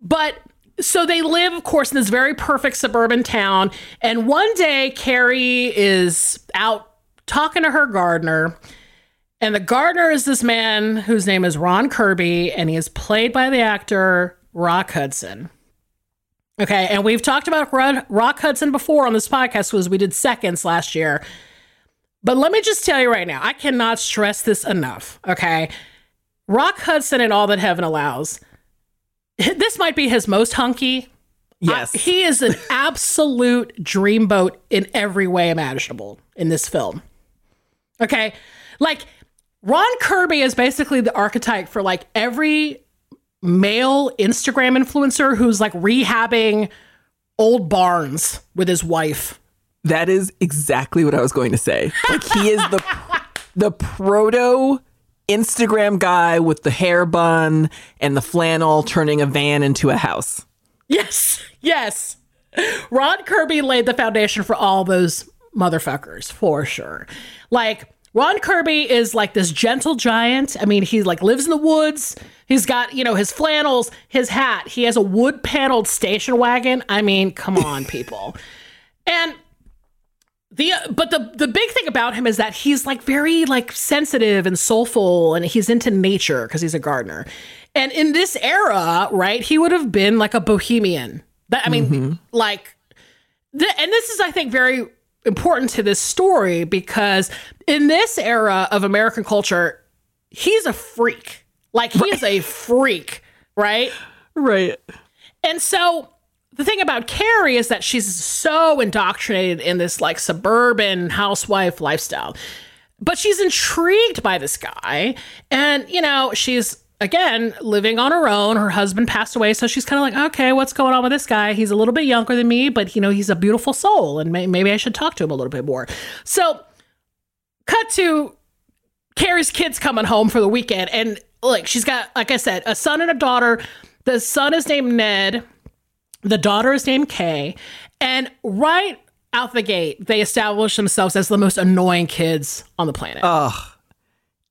Speaker 2: But so they live of course in this very perfect suburban town. And one day carrie is out talking to her gardener and the gardener is this man whose name is ron kirby and he is played by the actor rock hudson Okay, and we've talked about Rod- Rock Hudson before on this podcast because we did seconds last year. But let me just tell you right now, I cannot stress this enough. Okay, Rock Hudson and All That Heaven Allows. This might be his most hunky.
Speaker 1: yes.
Speaker 2: I- he is an absolute dreamboat in every way imaginable in this film. Okay, like Ron Kirby is basically the archetype for like every male Instagram influencer who's like rehabbing old barns with his wife.
Speaker 1: That is exactly what I was going to say. Like he is the the proto Instagram guy with the hair bun and the flannel turning a van into a house.
Speaker 2: Yes, yes. Ron Kirby laid the foundation for all those motherfuckers for sure. Like Ron Kirby is like this gentle giant. I mean, he like lives in the woods. He's got, you know, his flannels, his hat. He has a wood paneled station wagon. I mean, come on, people. and the but the the big thing about him is that he's like very like sensitive and soulful and he's into nature because he's a gardener. And in this era, right, he would have been like a bohemian. That I mean, mm-hmm. like the, and this is I think very important to this story because in this era of American culture, he's a freak. Like he right. is a freak, right?
Speaker 1: Right.
Speaker 2: And so the thing about Carrie is that she's so indoctrinated in this like suburban housewife lifestyle. But she's intrigued by this guy. And, you know, she's again living on her own. Her husband passed away. So she's kind of like, okay, what's going on with this guy? He's a little bit younger than me, but, you know, he's a beautiful soul. And may- maybe I should talk to him a little bit more. So, cut to Carrie's kids coming home for the weekend. And like, she's got, like I said, a son and a daughter. The son is named Ned the daughter is named Kay, and right out the gate, they establish themselves as the most annoying kids on the planet.
Speaker 1: Ugh.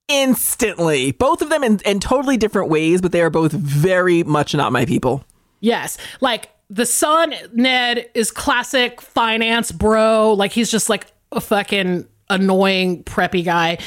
Speaker 1: Instantly. Both of them in, in totally different ways, but they are both very much not my people.
Speaker 2: Yes. Like the son, Ned, is classic finance bro. Like he's just like a fucking annoying preppy guy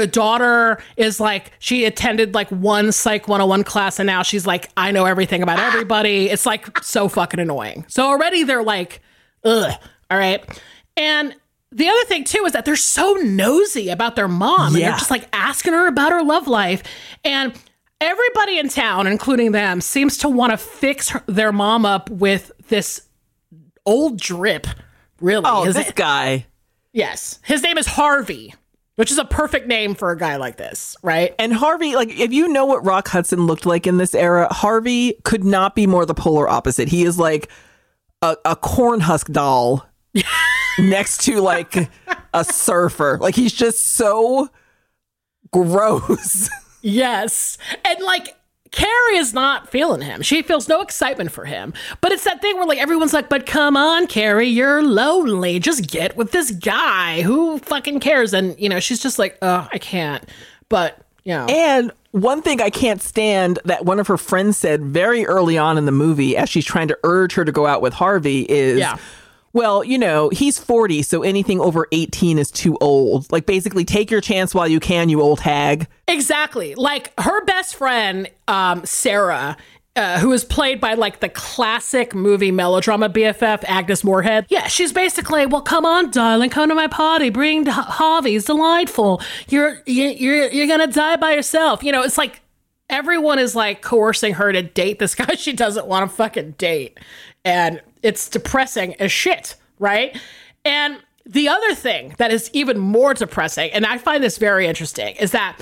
Speaker 2: the daughter is like she attended like one psych 101 class and now she's like i know everything about ah! everybody it's like so fucking annoying so already they're like ugh all right and the other thing too is that they're so nosy about their mom and they're just like asking her about her love life. And everybody in town including them seems to want to fix her, their mom up with this old drip really
Speaker 1: oh His this guy.
Speaker 2: Yes. His name is harvey which is a perfect name for a guy like this, right?
Speaker 1: And Harvey, like, if you know what Rock Hudson looked like in this era, Harvey could not be more the polar opposite. He is like a, a corn husk doll next to like a surfer. Like, he's just so gross.
Speaker 2: yes. And like, Carrie is not feeling him. She feels no excitement for him. But it's that thing where like everyone's like, but come on, Carrie, you're lonely. Just get with this guy. Who fucking cares? And you know, she's just like, oh, I can't. But you know.
Speaker 1: And one thing I can't stand that one of her friends said very early on in the movie as she's trying to urge her to go out with Harvey is yeah well, you know, he's 40, so anything over 18 is too old. Like, basically, take your chance while you can, you old hag.
Speaker 2: Exactly. Like, her best friend, um, Sarah, uh, who is played by like the classic movie melodrama BFF Agnes Moorehead. Yeah, she's basically, well, come on, darling, come to my party, bring Harvey. It's delightful. You're you're you're gonna die by yourself. You know, it's like everyone is like coercing her to date this guy she doesn't want to fucking date, and it's depressing as shit, right? And the other thing that is even more depressing, and I find this very interesting, is that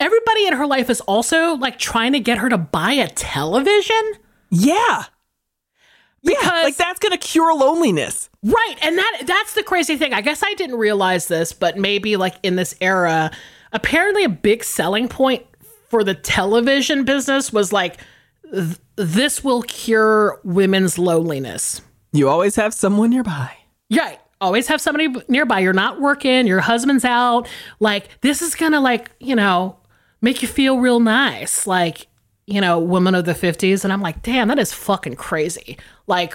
Speaker 2: everybody in her life is also like trying to get her to buy a television.
Speaker 1: Yeah. Because yeah, like that's going to cure loneliness.
Speaker 2: Right. And that that's the crazy thing. I guess I didn't realize this, but maybe like in this era, apparently a big selling point for the television business was like this will cure women's loneliness.
Speaker 1: You always have someone nearby.
Speaker 2: Right. always have somebody nearby. You're not working, your husband's out. Like this is going to like, you know, make you feel real nice. Like, you know, women of the 50s and I'm like, "Damn, that is fucking crazy." Like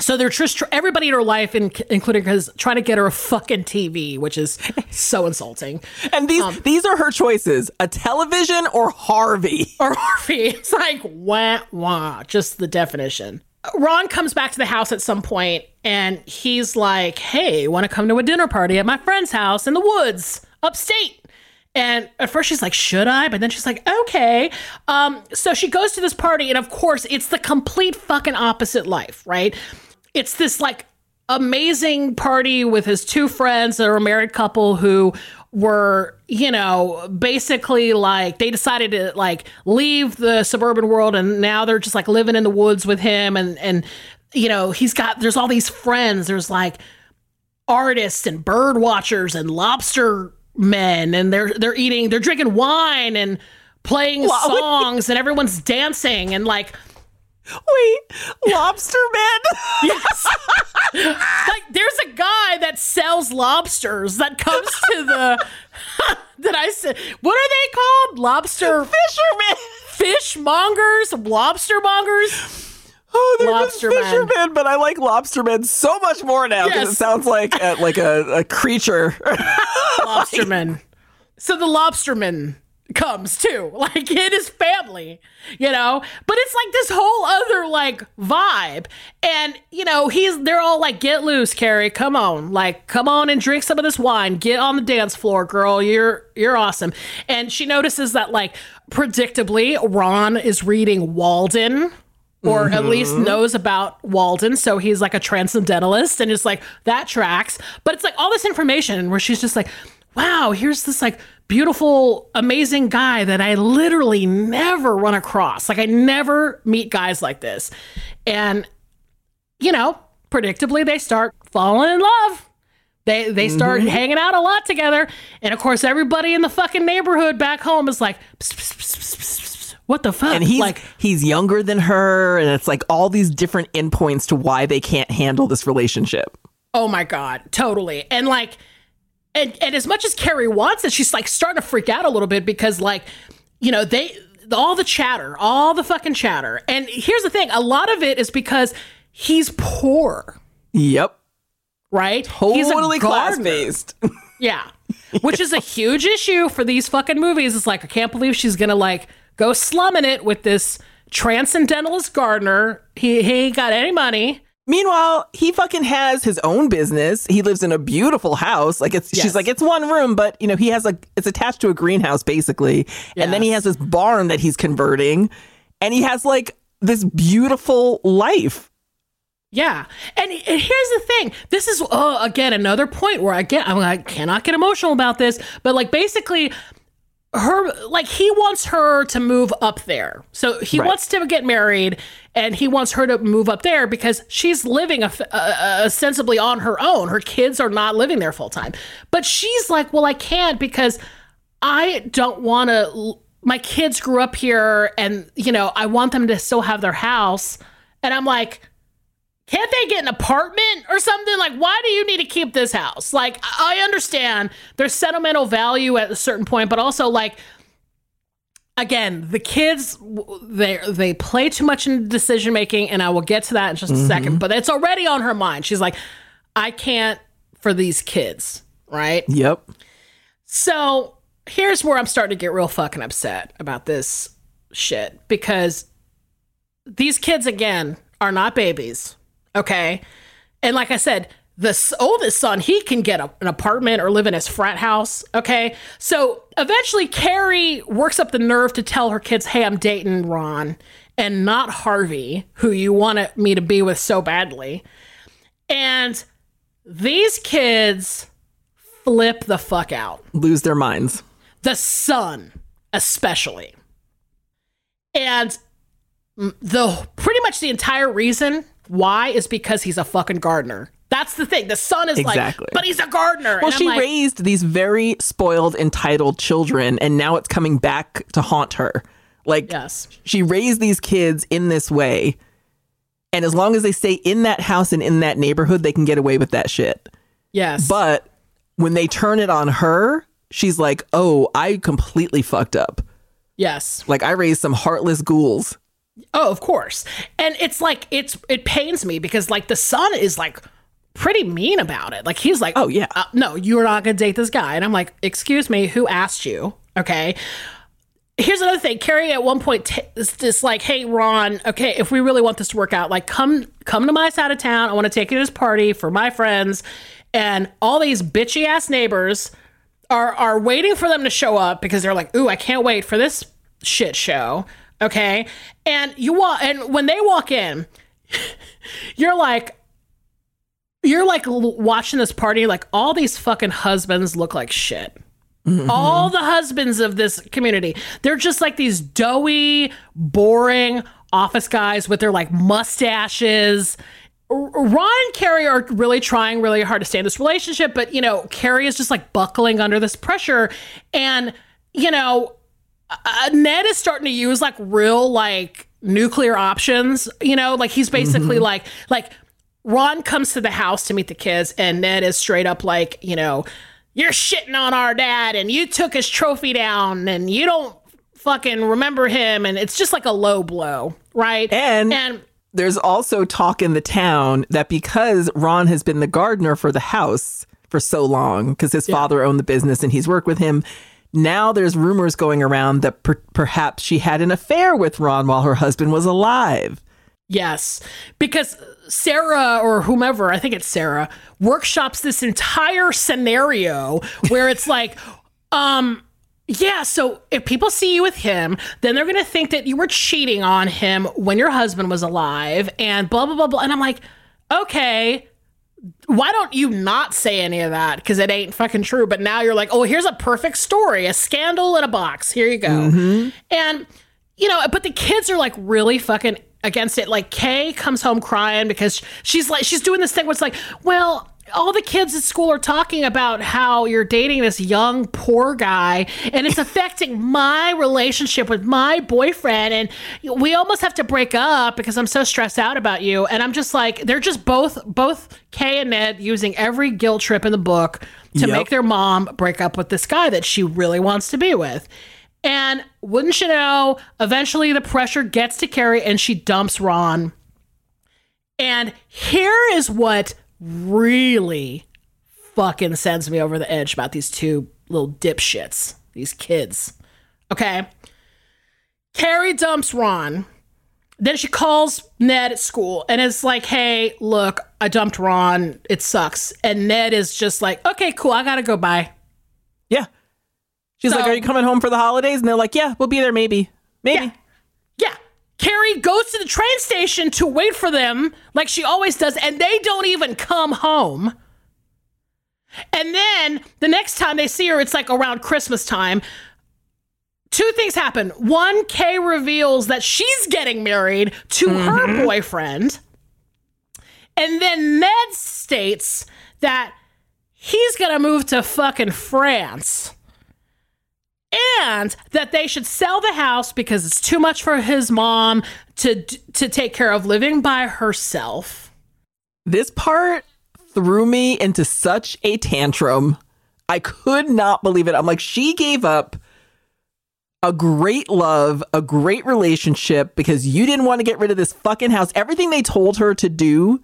Speaker 2: so they're just everybody in her life, in, including is trying to get her a fucking TV, which is so insulting.
Speaker 1: And these um, these are her choices: a television or Harvey.
Speaker 2: Or Harvey. It's like wah wah, just the definition. Ron comes back to the house at some point, and he's like, "Hey, want to come to a dinner party at my friend's house in the woods, upstate?" And at first she's like, should I? But then she's like, okay. Um, so she goes to this party, and of course, it's the complete fucking opposite life, right? It's this like amazing party with his two friends that are a married couple who were, you know, basically like they decided to like leave the suburban world and now they're just like living in the woods with him and and you know, he's got there's all these friends. There's like artists and bird watchers and lobster men and they're they're eating they're drinking wine and playing songs and everyone's dancing and like
Speaker 1: Wait, lobster man?
Speaker 2: yes. Like there's a guy that sells lobsters that comes to the that I said what are they called? Lobster
Speaker 1: Fisherman.
Speaker 2: fishmongers? Lobstermongers
Speaker 1: Oh, they're
Speaker 2: Lobsterman.
Speaker 1: just fishermen, but I like lobstermen so much more now because
Speaker 2: Yes.
Speaker 1: it sounds like a, like a, a creature.
Speaker 2: lobsterman. So the lobsterman comes too, like in his family, you know. But it's like this whole other like vibe, and you know he's they're all like, "Get loose, Carrie, come on, like come on and drink some of this wine. Get on the dance floor, girl. You're you're awesome." And she notices that like predictably, Ron is reading Walden. Or at mm-hmm. least knows about Walden, so he's like a transcendentalist, and it's like that tracks. But it's like all this information where she's just like, wow, here's this like beautiful, amazing guy that I literally never run across. Like I never meet guys like this. And you know, predictably they start falling in love. They they start mm-hmm. hanging out a lot together. And of course everybody in the fucking neighborhood back home is like "Psst, psst, psst, psst, psst, psst. What the fuck?
Speaker 1: and he's
Speaker 2: like
Speaker 1: he's younger than her, and it's like all these different endpoints to why they can't handle this relationship.
Speaker 2: Oh my god, totally. And like and and as much as Carrie wants it, she's like starting to freak out a little bit because like, you know, they all the chatter, all the fucking chatter. And here's the thing, a lot of it is because he's poor,
Speaker 1: Yep,
Speaker 2: right?
Speaker 1: totally class based.
Speaker 2: Yeah. Which is a huge issue for these fucking movies. It's like I can't believe she's gonna like go slumming it with this transcendentalist gardener. He he ain't got any money.
Speaker 1: Meanwhile, he fucking has his own business. He lives in a beautiful house. Like it's
Speaker 2: Yes.
Speaker 1: she's like it's one room, but you know, he has like it's attached to a greenhouse basically. And then he has this barn that he's converting and he has like this beautiful life.
Speaker 2: Yeah, and, and here's the thing. This is uh, again another point where I get I'm like, I cannot get emotional about this, but like basically, her like he wants her to move up there. So he
Speaker 1: Right.
Speaker 2: wants to get married, and he wants her to move up there because she's living a, ostensibly on her own. Her kids are not living there full time, but she's like, well, I can't because I don't want to. My kids grew up here, and you know, I want them to still have their house, and I'm like can't they get an apartment or something? Like, why do you need to keep this house? Like, I understand there's sentimental value at a certain point, but also like, again, the kids they they play too much in decision making, and I will get to that in just a second. Mm-hmm. But it's already on her mind. She's like, I can't for these kids, right?
Speaker 1: Yep.
Speaker 2: So here's where I'm starting to get real fucking upset about this shit because these kids, again, are not babies. Okay. And like I said, the oldest son, he can get a, an apartment or live in his frat house. Okay. So eventually, Carrie works up the nerve to tell her kids, hey, I'm dating Ron and not Harvey, who you wanted me to be with so badly. And these kids flip the fuck out
Speaker 1: Lose their minds.
Speaker 2: the son especially and the pretty much the entire reason why is because he's a fucking gardener that's the thing the son is
Speaker 1: Exactly.
Speaker 2: like but he's a gardener
Speaker 1: Well, she
Speaker 2: like,
Speaker 1: raised these very spoiled, entitled children, and now it's coming back to haunt her. Like,
Speaker 2: yes
Speaker 1: she raised these kids in this way, and as long as they stay in that house and in that neighborhood, they can get away with that shit.
Speaker 2: yes
Speaker 1: But when they turn it on her, she's like, "Oh, I completely fucked up.
Speaker 2: yes
Speaker 1: Like I raised some heartless ghouls."
Speaker 2: Oh, of course. And it's like it's it pains me because like the son is like pretty mean about it. Like he's like,
Speaker 1: Oh, yeah.
Speaker 2: uh, no, you're not gonna date this guy." And I'm like, "Excuse me, who asked you?" Okay. Here's another thing. Carrie at one point t- is just like, "Hey, Ron, okay, if we really want this to work out, like come come to my side of town. I want to take you to this party for my friends." And all these bitchy ass neighbors are are waiting for them to show up because they're like, "Ooh, I can't wait for this shit show." Okay? And you walk and when they walk in, you're like you're like l- watching this party like all these fucking husbands look like shit. Mm-hmm. All the husbands of this community, they're just like these doughy, boring office guys with their like mustaches. Ron and Carrie are really trying really hard to stay in this relationship, but you know, Carrie is just like buckling under this pressure. And, you know, uh, Ned is starting to use like real like nuclear options, you know, like he's basically like like Ron comes to the house to meet the kids and Ned is straight up like, you know, you're shitting on our dad and you took his trophy down and you don't fucking remember him and it's just like a low blow, right?
Speaker 1: And-
Speaker 2: and
Speaker 1: There's also talk in the town that because Ron has been the gardener for the house for so long, because his father owned the business and he's worked with him, now there's rumors going around that per- perhaps she had an affair with Ron while her husband was alive.
Speaker 2: Yes, because Sarah or whomever, I think it's Sarah, workshops this entire scenario where it's like, um, yeah, so if people see you with him, then they're going to think that you were cheating on him when your husband was alive and blah, blah, blah, blah. And I'm like, okay, why don't you not say any of that? Because it ain't fucking true. But now you're like, oh, here's a perfect story, a scandal in a box. Here you go. Mm-hmm. And, you know, but the kids are like really fucking against it. Like Kay comes home crying because she's like, she's doing this thing where it's like, well, all the kids at school are talking about how you're dating this young poor guy and it's affecting my relationship with my boyfriend and we almost have to break up because I'm so stressed out about you and I'm just like they're just both both Kay and Ned using every guilt trip in the book to
Speaker 1: Yep.
Speaker 2: make their mom break up with this guy that she really wants to be with. And wouldn't you know, eventually the pressure gets to Carrie and she dumps Ron. And here is what really fucking sends me over the edge about these two little dipshits, these kids. Okay. Carrie dumps Ron. Then she calls Ned at school and it's like, hey, look, I dumped Ron. It sucks. And Ned is just like, okay, cool. I got to go Bye.
Speaker 1: Yeah. She's like, Are you coming home for the holidays? And they're like, Yeah, we'll be there maybe. Maybe.
Speaker 2: Yeah. Carrie goes to the train station to wait for them like she always does, and they don't even come home. And then the next time they see her, it's like around Christmas time. Two things happen. One, Kay reveals that she's getting married to her mm-hmm. boyfriend. And then Ned states that he's going to move to fucking France and that they should sell the house because it's too much for his mom to to take care of living by herself.
Speaker 1: This part threw me into such a tantrum. I could not believe it. I'm like, she gave up a great love, a great relationship because you didn't want to get rid of this fucking house. Everything they told her to do,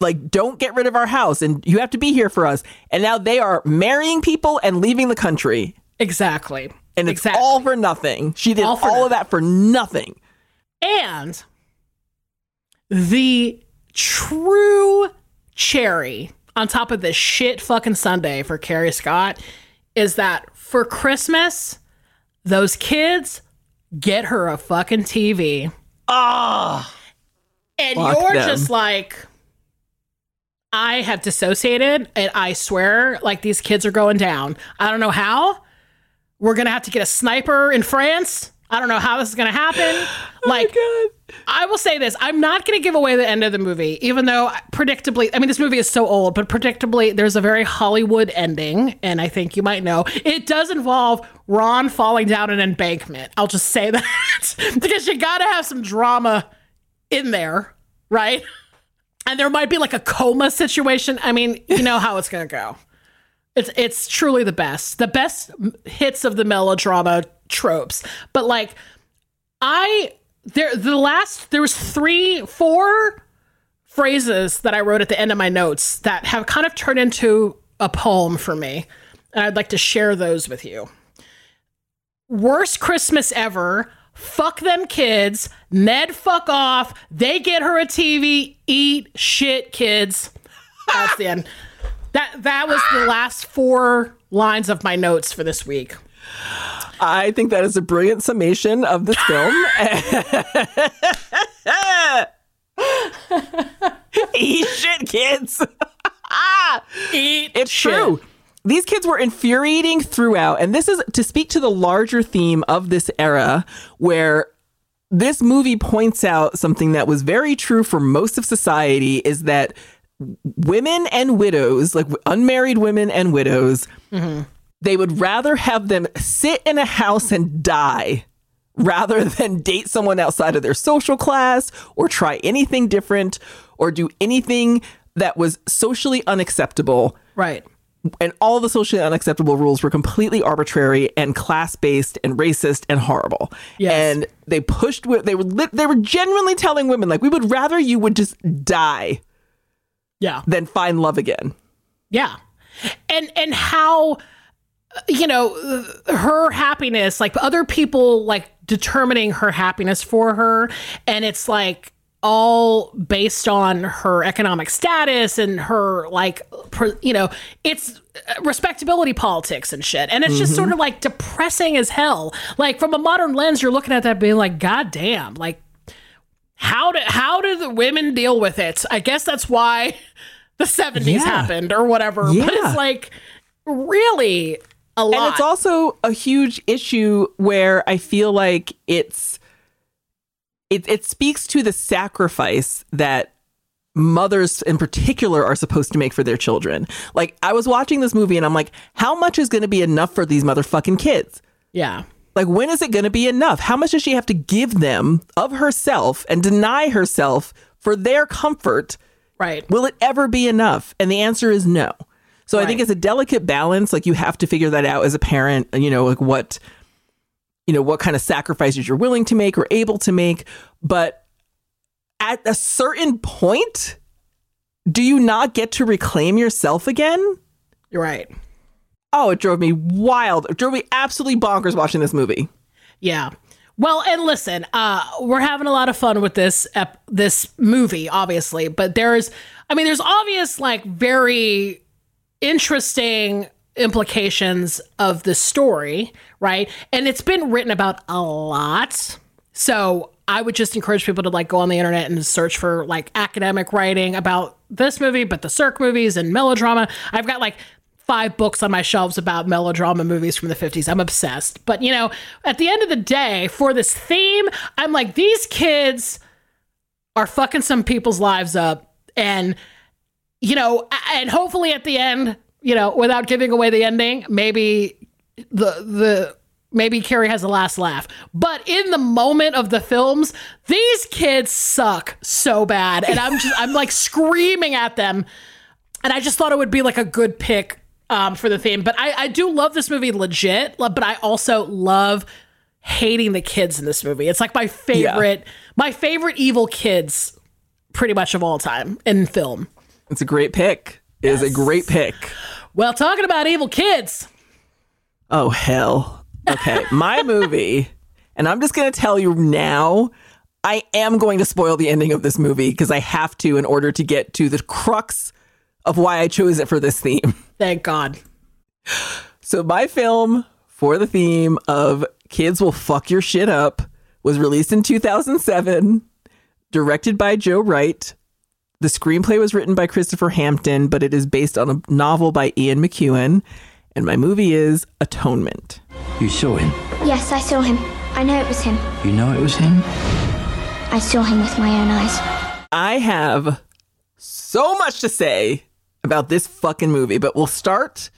Speaker 1: like, don't get rid of our house and you have to be here for us. And now they are marrying people and leaving the country.
Speaker 2: Exactly.
Speaker 1: And it's
Speaker 2: exactly.
Speaker 1: all for nothing. She did
Speaker 2: All
Speaker 1: all,
Speaker 2: for
Speaker 1: of that for nothing.
Speaker 2: And the true cherry on top of this shit fucking Sunday for Carrie Scott is that for Christmas, those kids get her a fucking TV.
Speaker 1: Ah.
Speaker 2: And you're
Speaker 1: them.
Speaker 2: just like, I have dissociated, and I swear, like these kids are going down. I don't know how. We're gonna have to get a sniper in France. I don't know how this is gonna happen. Oh like, I will say this: I'm not gonna give away the end of the movie, even though predictably, I mean, this movie is so old, but predictably, there's a very Hollywood ending, and I think you might know it does involve Ron falling down an embankment. I'll just say that because you gotta have some drama in there, right? And there might be like a coma situation. I mean, you know how it's gonna go. It's it's truly the best, the best hits of the melodrama tropes. But like, I there the last there was three four phrases that I wrote at the end of my notes that have kind of turned into a poem for me, and I'd like to share those with you. Worst Christmas ever. Fuck them kids. Ned fuck off. They get her a TV. Eat shit, kids. That's the end. That that was the last four lines of my notes for this week.
Speaker 1: I think that is a brilliant summation of this film. Eat shit, kids.
Speaker 2: Eat
Speaker 1: It's
Speaker 2: shit.
Speaker 1: true. these kids were infuriating throughout. And this is to speak to the larger theme of this era where this movie points out something that was very true for most of society is that women and widows, like unmarried women and widows, mm-hmm. they would rather have them sit in a house and die rather than date someone outside of their social class or try anything different or do anything that was socially unacceptable
Speaker 2: Right.
Speaker 1: and all the socially unacceptable rules were completely arbitrary and class based and racist and horrible.
Speaker 2: Yes.
Speaker 1: And they pushed. They were they were genuinely telling women like, we would rather you would just die
Speaker 2: Yeah.
Speaker 1: Then find love again.
Speaker 2: Yeah. And and how you know her happiness like other people like determining her happiness for her and it's like all based on her economic status and her like you know it's respectability politics and shit and it's just mm-hmm. sort of like depressing as hell like from a modern lens you're looking at that being like god damn like how do how do the women deal with it? I guess that's why the 70s
Speaker 1: Yeah.
Speaker 2: happened or whatever. But it's like really a lot.
Speaker 1: And it's also a huge issue where I feel like it's it it speaks to the sacrifice that mothers in particular are supposed to make for their children. Like I was watching this movie and I'm like, how much is going to be enough for these motherfucking kids?
Speaker 2: yeah.
Speaker 1: Like when is it going to be enough? How much does she have to give them of herself and deny herself for their comfort?
Speaker 2: Right.
Speaker 1: Will it ever be enough? And the answer is no. So I think it's a delicate balance. Like you have to figure that out as a parent, uh, you know, like what, you know, what kind of sacrifices you're willing to make or able to make. But at a certain point, do you not get to reclaim yourself again?
Speaker 2: You're right.
Speaker 1: Oh, it drove me wild. It drove me absolutely bonkers watching this movie.
Speaker 2: Yeah. Well, and listen, uh, we're having a lot of fun with this ep- this movie, obviously, but there's, I mean, there's obvious like very interesting implications of the story, right? And it's been written about a lot. So I would just encourage people to like go on the internet and search for like academic writing about this movie, but the Sirk movies and melodrama. I've got like five books on my shelves about melodrama movies from the 50s. I'm obsessed. But you know, at the end of the day, for this theme, I'm like, these kids are fucking some people's lives up. And, you know, and hopefully at the end, you know, without giving away the ending, maybe the the maybe Carrie has a last laugh. But in the moment of the films, these kids suck so bad. And I'm just I'm like screaming at them. And I just thought it would be like a good pick um, for the theme. But I, I do love this movie legit, but I also love hating the kids in this movie. It's like my favorite my favorite evil kids pretty much of all time in film.
Speaker 1: It's a great pick. It is a great pick.
Speaker 2: Well, talking about evil kids.
Speaker 1: Oh hell. Okay, my movie, and I'm just gonna tell you now. I am going to spoil the ending of this movie because I have to in order to get to the crux of why I chose it for this theme.
Speaker 2: Thank God.
Speaker 1: So my film for the theme of kids will fuck your shit up was released in 2007, directed by Joe Wright. The screenplay was written by Christopher Hampton, but it is based on a novel by Ian McEwan. And my movie is Atonement.
Speaker 5: You saw him?
Speaker 6: Yes, I saw him. I know it was him.
Speaker 5: You know it was him?
Speaker 6: I saw him with my own eyes.
Speaker 1: I have so much to say about this fucking movie, but we'll start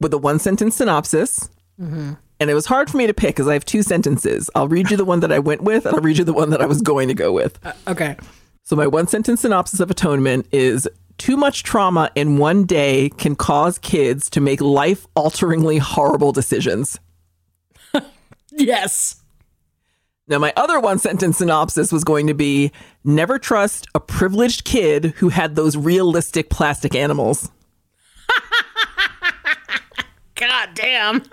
Speaker 1: with a one sentence synopsis. Mm-hmm. And it was hard for me to pick because I have two sentences. I'll read you the one that I went with, and I'll read you the one that I was going to go with.
Speaker 2: Uh, okay.
Speaker 1: So, my one sentence synopsis of Atonement is too much trauma in one day can cause kids to make life alteringly horrible decisions.
Speaker 2: Yes.
Speaker 1: Now, my other one sentence synopsis was going to be never trust a privileged kid who had those realistic plastic animals.
Speaker 2: God damn.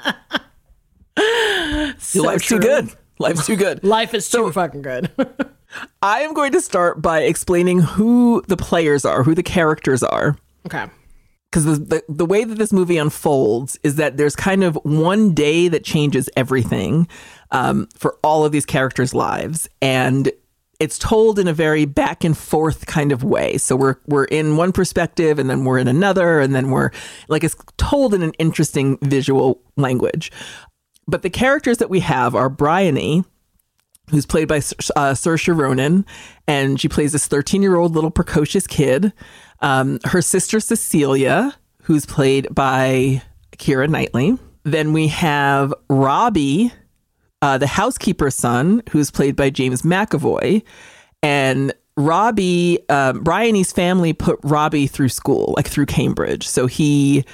Speaker 2: So
Speaker 1: Life's
Speaker 2: true.
Speaker 1: too good. Life's too good.
Speaker 2: Life is too fucking good.
Speaker 1: I am going to start by explaining who the players are, who the characters are.
Speaker 2: okay.
Speaker 1: Because the, the, the way that this movie unfolds is that there's kind of one day that changes everything um, for all of these characters' lives. And it's told in a very back and forth kind of way. So we're we're in one perspective and then we're in another and then we're like it's told in an interesting visual language. But the characters that we have are Bryony, who's played by uh, Saoirse Ronan, and she plays this 13 year old little precocious kid. Um, her sister Cecilia, who's played by Keira Knightley. Then we have Robbie, uh, the housekeeper's son, who's played by James McAvoy. And Robbie, um, Bryony's family put Robbie through school, like through Cambridge. So he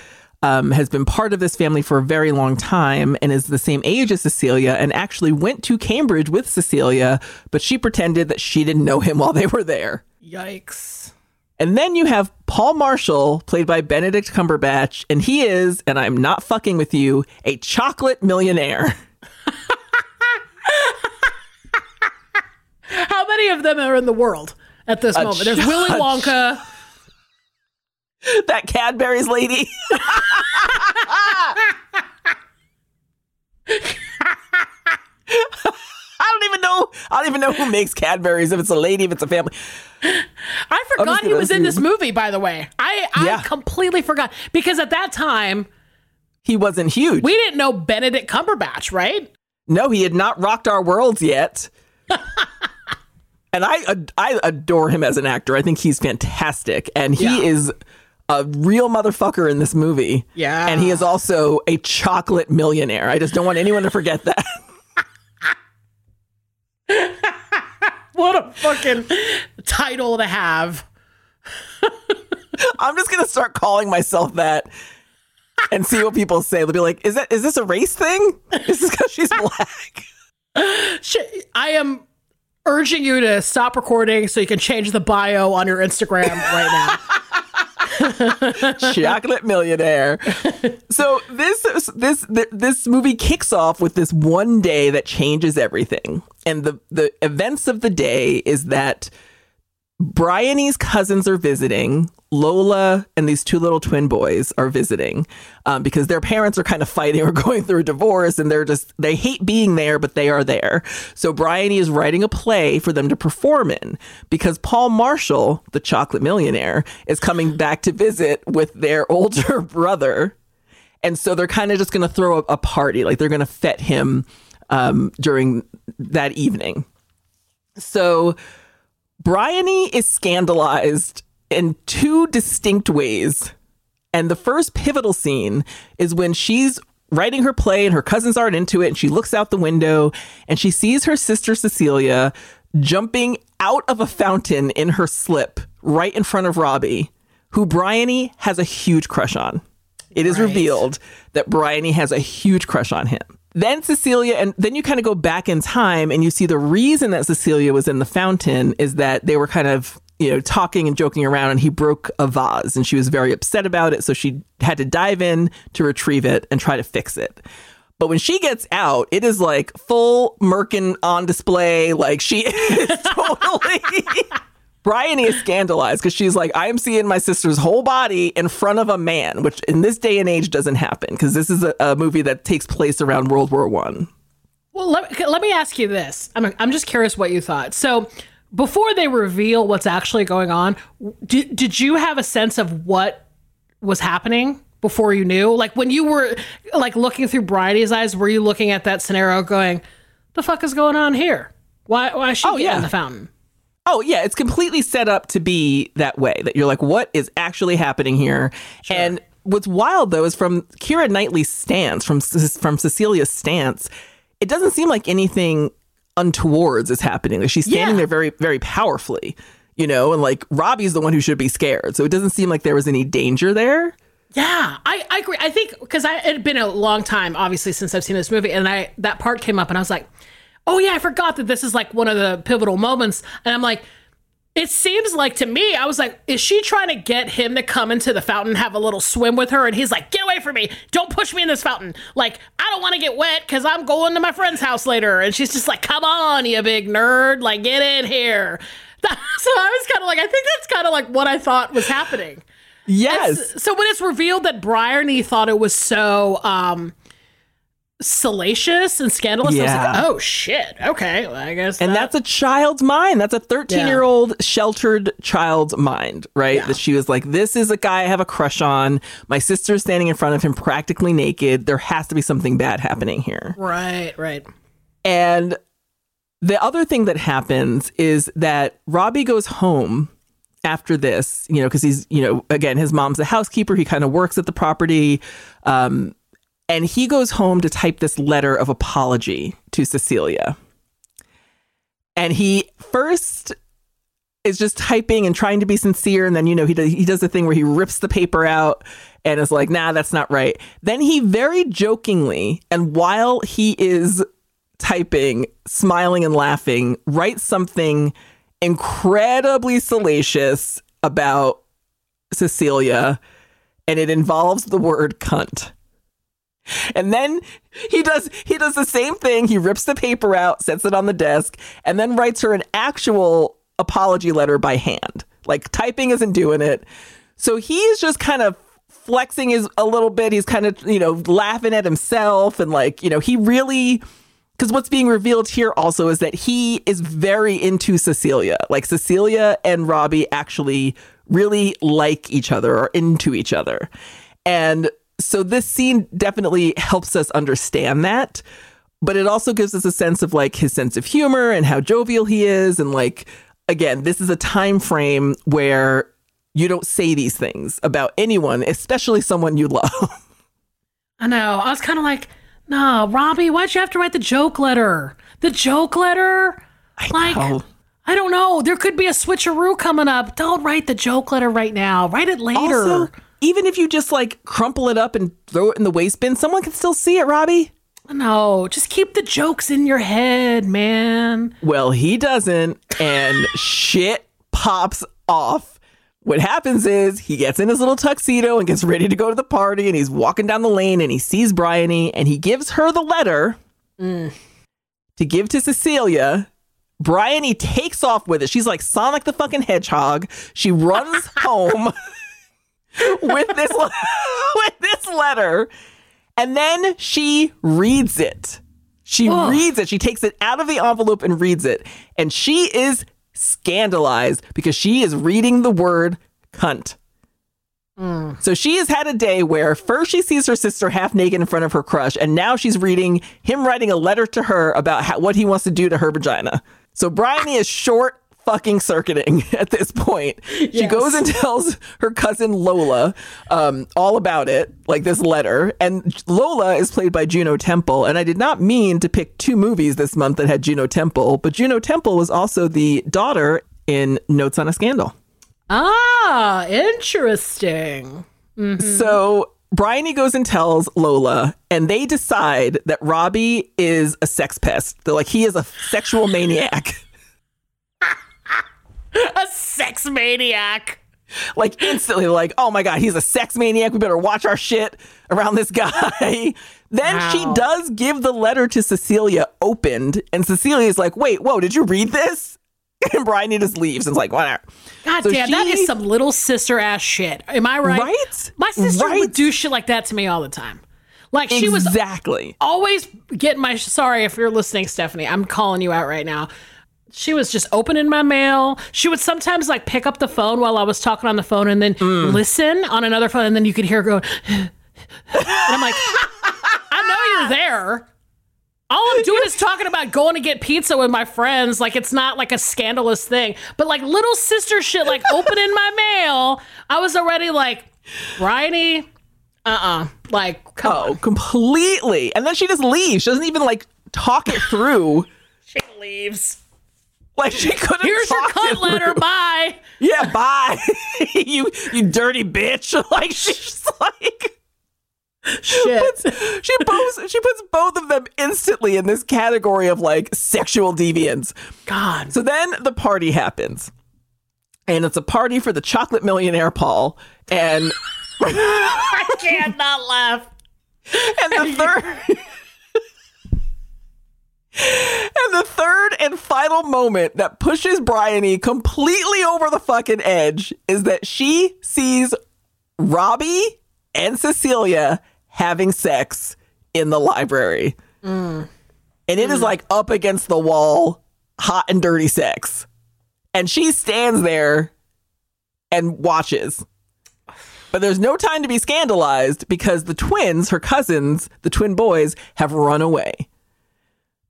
Speaker 1: um, has been part of this family for a very long time and is the same age as Cecilia and actually went to Cambridge with Cecilia, but she pretended that she didn't know him while they were there.
Speaker 2: Yikes.
Speaker 1: And then you have Paul Marshall, played by Benedict Cumberbatch, and he is, and I'm not fucking with you, a chocolate millionaire.
Speaker 2: How many of them are in the world at this
Speaker 1: A
Speaker 2: moment? There's Willy
Speaker 1: ch-
Speaker 2: Wonka.
Speaker 1: that Cadbury's lady. I don't even know. I don't even know who makes Cadbury's. If it's a lady, if it's a family.
Speaker 2: I forgot he was in this movie, by the way. I, I
Speaker 1: Yeah.
Speaker 2: completely forgot because at that time
Speaker 1: He wasn't huge.
Speaker 2: we didn't know Benedict Cumberbatch, right?
Speaker 1: No, he had not rocked our worlds yet. and I, I adore him as an actor. I think he's fantastic, and he
Speaker 2: Yeah.
Speaker 1: is a real motherfucker in this movie.
Speaker 2: Yeah.
Speaker 1: and he is also a chocolate millionaire. I just don't want anyone to forget that.
Speaker 2: What a fucking title to have.
Speaker 1: I'm just gonna start calling myself that and see what people say. They'll be like, "Is that is this a race thing? Is this because she's black?"
Speaker 2: I am urging you to stop recording so you can change the bio on your Instagram right now.
Speaker 1: chocolate millionaire. So this this this movie kicks off with this one day that changes everything, and the the events of the day is that Bryony's cousins are visiting. Lola and these two little twin boys are visiting um, because their parents are kind of fighting or going through a divorce, and they're just they hate being there, but they are there. So Bryony is writing a play for them to perform in because Paul Marshall, the chocolate millionaire, is coming back to visit with their older brother, and so they're kind of just going to throw a, a party, like they're going to fet him um, during that evening. So Bryony is scandalized in two distinct ways. And the first pivotal scene is when she's writing her play and her cousins aren't into it. And she looks out the window and she sees her sister Cecilia jumping out of a fountain in her slip right in front of Robbie, who Bryony has a huge crush on. It is revealed that Bryony has a huge crush on him. Then Cecilia, and then you kind of go back in time and you see the reason that Cecilia was in the fountain is that they were kind of, you know, talking and joking around and he broke a vase and she was very upset about it. So she had to dive in to retrieve it and try to fix it. But when she gets out, it is like full Merkin on display. Like she is totally. Bryony is scandalized because she's like, I am seeing my sister's whole body in front of a man, which in this day and age doesn't happen because this is a, a movie that takes place around World War One.
Speaker 2: Well, let, let me ask you this. I'm, I'm just curious what you thought. So, before they reveal what's actually going on, did, did you have a sense of what was happening before you knew? Like when you were like looking through Bridie's eyes, were you looking at that scenario going, "The fuck is going on here? Why why is she
Speaker 1: Oh,
Speaker 2: get
Speaker 1: yeah.
Speaker 2: in the fountain?"
Speaker 1: Oh yeah, it's completely set up to be that way. That you're like, what is actually happening here? And what's wild though is from Keira Knightley's stance, from from Cecilia's stance, it doesn't seem like anything untowards is happening. Like she's standing
Speaker 2: Yeah.
Speaker 1: there very very powerfully, you know, and like Robbie's the one who should be scared. So it doesn't seem like there was any danger there.
Speaker 2: Yeah, I, I agree. I think because I it had been a long time, obviously, since I've seen this movie, and I that part came up, and I was like, "Oh yeah, I forgot that this is like one of the pivotal moments." And I'm like, it seems like to me, I was like, "Is she trying to get him to come into the fountain, have a little swim with her?" And he's like, "Get away from me! Don't push me in this fountain! Like I don't want to get wet because I'm going to my friend's house later." And she's just like, "Come on, you big nerd! Like get in here." so I was kind of like, I think that's kind of like what I thought was happening.
Speaker 1: Yes.
Speaker 2: So when it's revealed that Bryony thought it was so um salacious and scandalous. I was
Speaker 1: Yeah.
Speaker 2: like, oh shit. Okay, well, I guess.
Speaker 1: And
Speaker 2: that-
Speaker 1: that's a child's mind. That's a 13 year old sheltered child's mind, right? That she was like, this is a guy I have a crush on. My sister's standing in front of him practically naked. There has to be something bad happening here.
Speaker 2: right, right.
Speaker 1: And the other thing that happens is that Robbie goes home after this, you know, because he's, you know, again, his mom's a housekeeper. He kind of works at the property. Um, and he goes home to type this letter of apology to Cecilia. And he first is just typing and trying to be sincere. And then, you know, he does, he does the thing where he rips the paper out and is like, nah, that's not right. Then he very jokingly, and while he is typing, smiling and laughing, writes something incredibly salacious about Cecilia. And it involves the word cunt. And then he does he does the same thing. He rips the paper out, sets it on the desk, and then writes her an actual apology letter by hand. Like typing isn't doing it. So he is just kind of flexing his a little bit. He's kind of, you know, laughing at himself and like, you know, he really because what's being revealed here also is that he is very into Cecilia. Like Cecilia and Robbie actually really like each other or into each other. And so this scene definitely helps us understand that, but it also gives us a sense of like his sense of humor and how jovial he is and like again, this is a time frame where you don't say these things about anyone, especially someone you love.
Speaker 2: I know. I was kind of like, nah, Robbie, why'd you have to write the joke letter? The joke letter? like,
Speaker 1: know.
Speaker 2: I don't know. There could be a switcheroo coming up. Don't write the joke letter right now. Write it later.
Speaker 1: Also, even if you just like crumple it up and throw it in the waste bin, someone can still see it, Robbie.
Speaker 2: no, just keep the jokes in your head, man.
Speaker 1: Well, he doesn't, and shit pops off. What happens is he gets in his little tuxedo and gets ready to go to the party, and he's walking down the lane and he sees Bryony and he gives her the letter mm. to give to Cecilia. Bryony takes off with it. She's like Sonic the fucking Hedgehog. She runs home with this with this letter, and then she reads it. She
Speaker 2: Ugh.
Speaker 1: reads it. She takes it out of the envelope and reads it. And she is scandalized because she is reading the word cunt. Mm. So she has had a day where first she sees her sister half naked in front of her crush, and now she's reading him writing a letter to her about how, what he wants to do to her vagina. So Bryony is short fucking circuiting at this point. She goes and tells her cousin Lola um, all about it, like this letter. And Lola is played by Juno Temple. And I did not mean to pick two movies this month that had Juno Temple, but Juno Temple was also the daughter in Notes on a Scandal.
Speaker 2: Ah, interesting.
Speaker 1: So Bryony goes and tells Lola, and they decide that Robbie is a sex pest. They're like, he is a sexual maniac.
Speaker 2: A sex maniac.
Speaker 1: like instantly, like, oh my God, he's a sex maniac. We better watch our shit around this guy. then she does give the letter to Cecilia opened, and Cecilia is like, wait, whoa, did you read this? And Bryony just leaves and is like, whatever.
Speaker 2: God
Speaker 1: So
Speaker 2: damn, that
Speaker 1: she-
Speaker 2: is some little sister ass shit. Am I right?
Speaker 1: Right?
Speaker 2: My sister
Speaker 1: Right.
Speaker 2: would do shit like that to me all the time. Like she was
Speaker 1: exactly.
Speaker 2: always getting my sorry if you're listening, Stephanie. I'm calling you out right now. She was just opening my mail. She would sometimes like pick up the phone while I was talking on the phone and then
Speaker 1: Mm.
Speaker 2: listen on another phone, and then you could hear her going. and I'm like, I know you're there. All I'm doing is talking about going to get pizza with my friends. Like it's not like a scandalous thing, but like little sister shit, like opening my mail. I was already like, Bryony, uh uh Like, come on.
Speaker 1: Oh, completely. And then she just leaves. She doesn't even like talk it through.
Speaker 2: She leaves.
Speaker 1: Like she couldn't.
Speaker 2: Here's your
Speaker 1: it
Speaker 2: letter.
Speaker 1: through.
Speaker 2: Bye.
Speaker 1: Yeah, bye. you you dirty bitch. Like she's like
Speaker 2: Shit.
Speaker 1: she puts she puts both of them instantly in this category of like sexual deviance.
Speaker 2: God.
Speaker 1: So then the party happens. And it's a party for the chocolate millionaire Paul. And
Speaker 2: I can't not laugh.
Speaker 1: and the third And the third and final moment that pushes Bryony completely over the fucking edge is that she sees Robbie and Cecilia having sex in the library. Mm. And it is mm. like up against the wall, hot and dirty sex. And she stands there and watches. But there's no time to be scandalized because the twins, her cousins, the twin boys, have run away.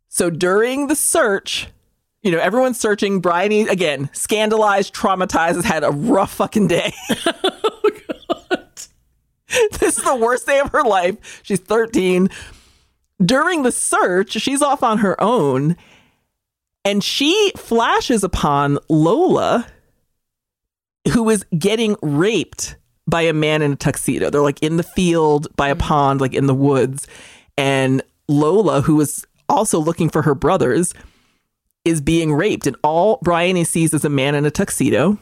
Speaker 1: So during the search, you know, everyone's searching. Bryony, again, scandalized, traumatized, has had a rough fucking day. this is the worst day of her life. She's 13. During the search, she's off on her own and she flashes upon Lola, who is getting raped by a man in a tuxedo. They're like in the field by a mm-hmm. pond, like in the woods. And Lola, who is also looking for her brothers, is being raped. And all Bryony sees is a man in a tuxedo.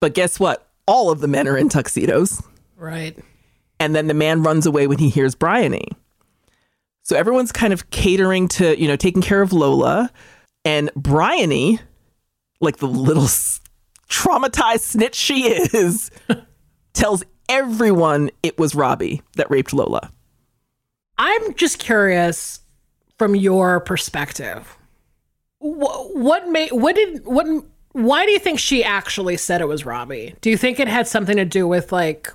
Speaker 1: But guess what? All of the men are in tuxedos.
Speaker 2: Right.
Speaker 1: And then the man runs away when he hears Bryony. So everyone's kind of catering to, you know, taking care of Lola. And Bryony, like the little s- traumatized snitch she is, tells everyone it was Robbie that raped Lola.
Speaker 2: I'm just curious from your perspective. What, what made what did what why do you think she actually said it was Robbie? Do you think it had something to do with like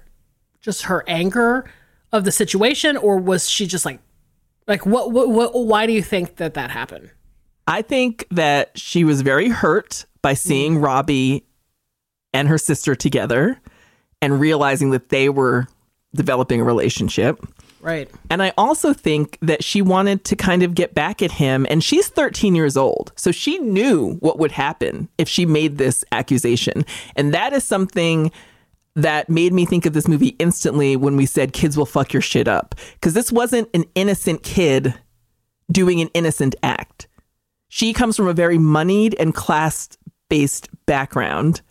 Speaker 2: just her anger of the situation or was she just like like what what, what why do you think that that happened?
Speaker 1: I think that she was very hurt by seeing Robbie and her sister together and realizing that they were developing a relationship.
Speaker 2: Right.
Speaker 1: And I also think that she wanted to kind of get back at him. And she's 13 years old. So she knew what would happen if she made this accusation. And that is something that made me think of this movie instantly when we said kids will fuck your shit up. Because this wasn't an innocent kid doing an innocent act. She comes from a very moneyed and class based background.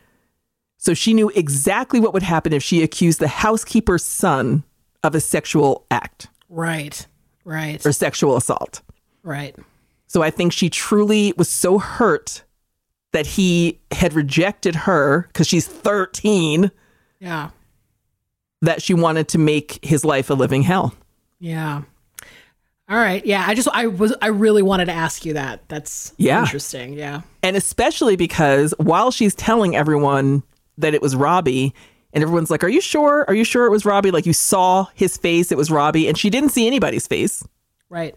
Speaker 1: So she knew exactly what would happen if she accused the housekeeper's son of a sexual act
Speaker 2: Right. Right.
Speaker 1: or sexual assault.
Speaker 2: Right.
Speaker 1: So I think she truly was so hurt that he had rejected her because she's 13
Speaker 2: Yeah.
Speaker 1: that she wanted to make his life a living hell.
Speaker 2: Yeah. All right. Yeah. I just I was I really wanted to ask you that. That's
Speaker 1: Yeah.
Speaker 2: interesting. Yeah.
Speaker 1: And especially because while she's telling everyone that it was Robbie, and everyone's like, Are you sure? Are you sure it was Robbie? Like you saw his face, it was Robbie, and she didn't see anybody's face.
Speaker 2: Right.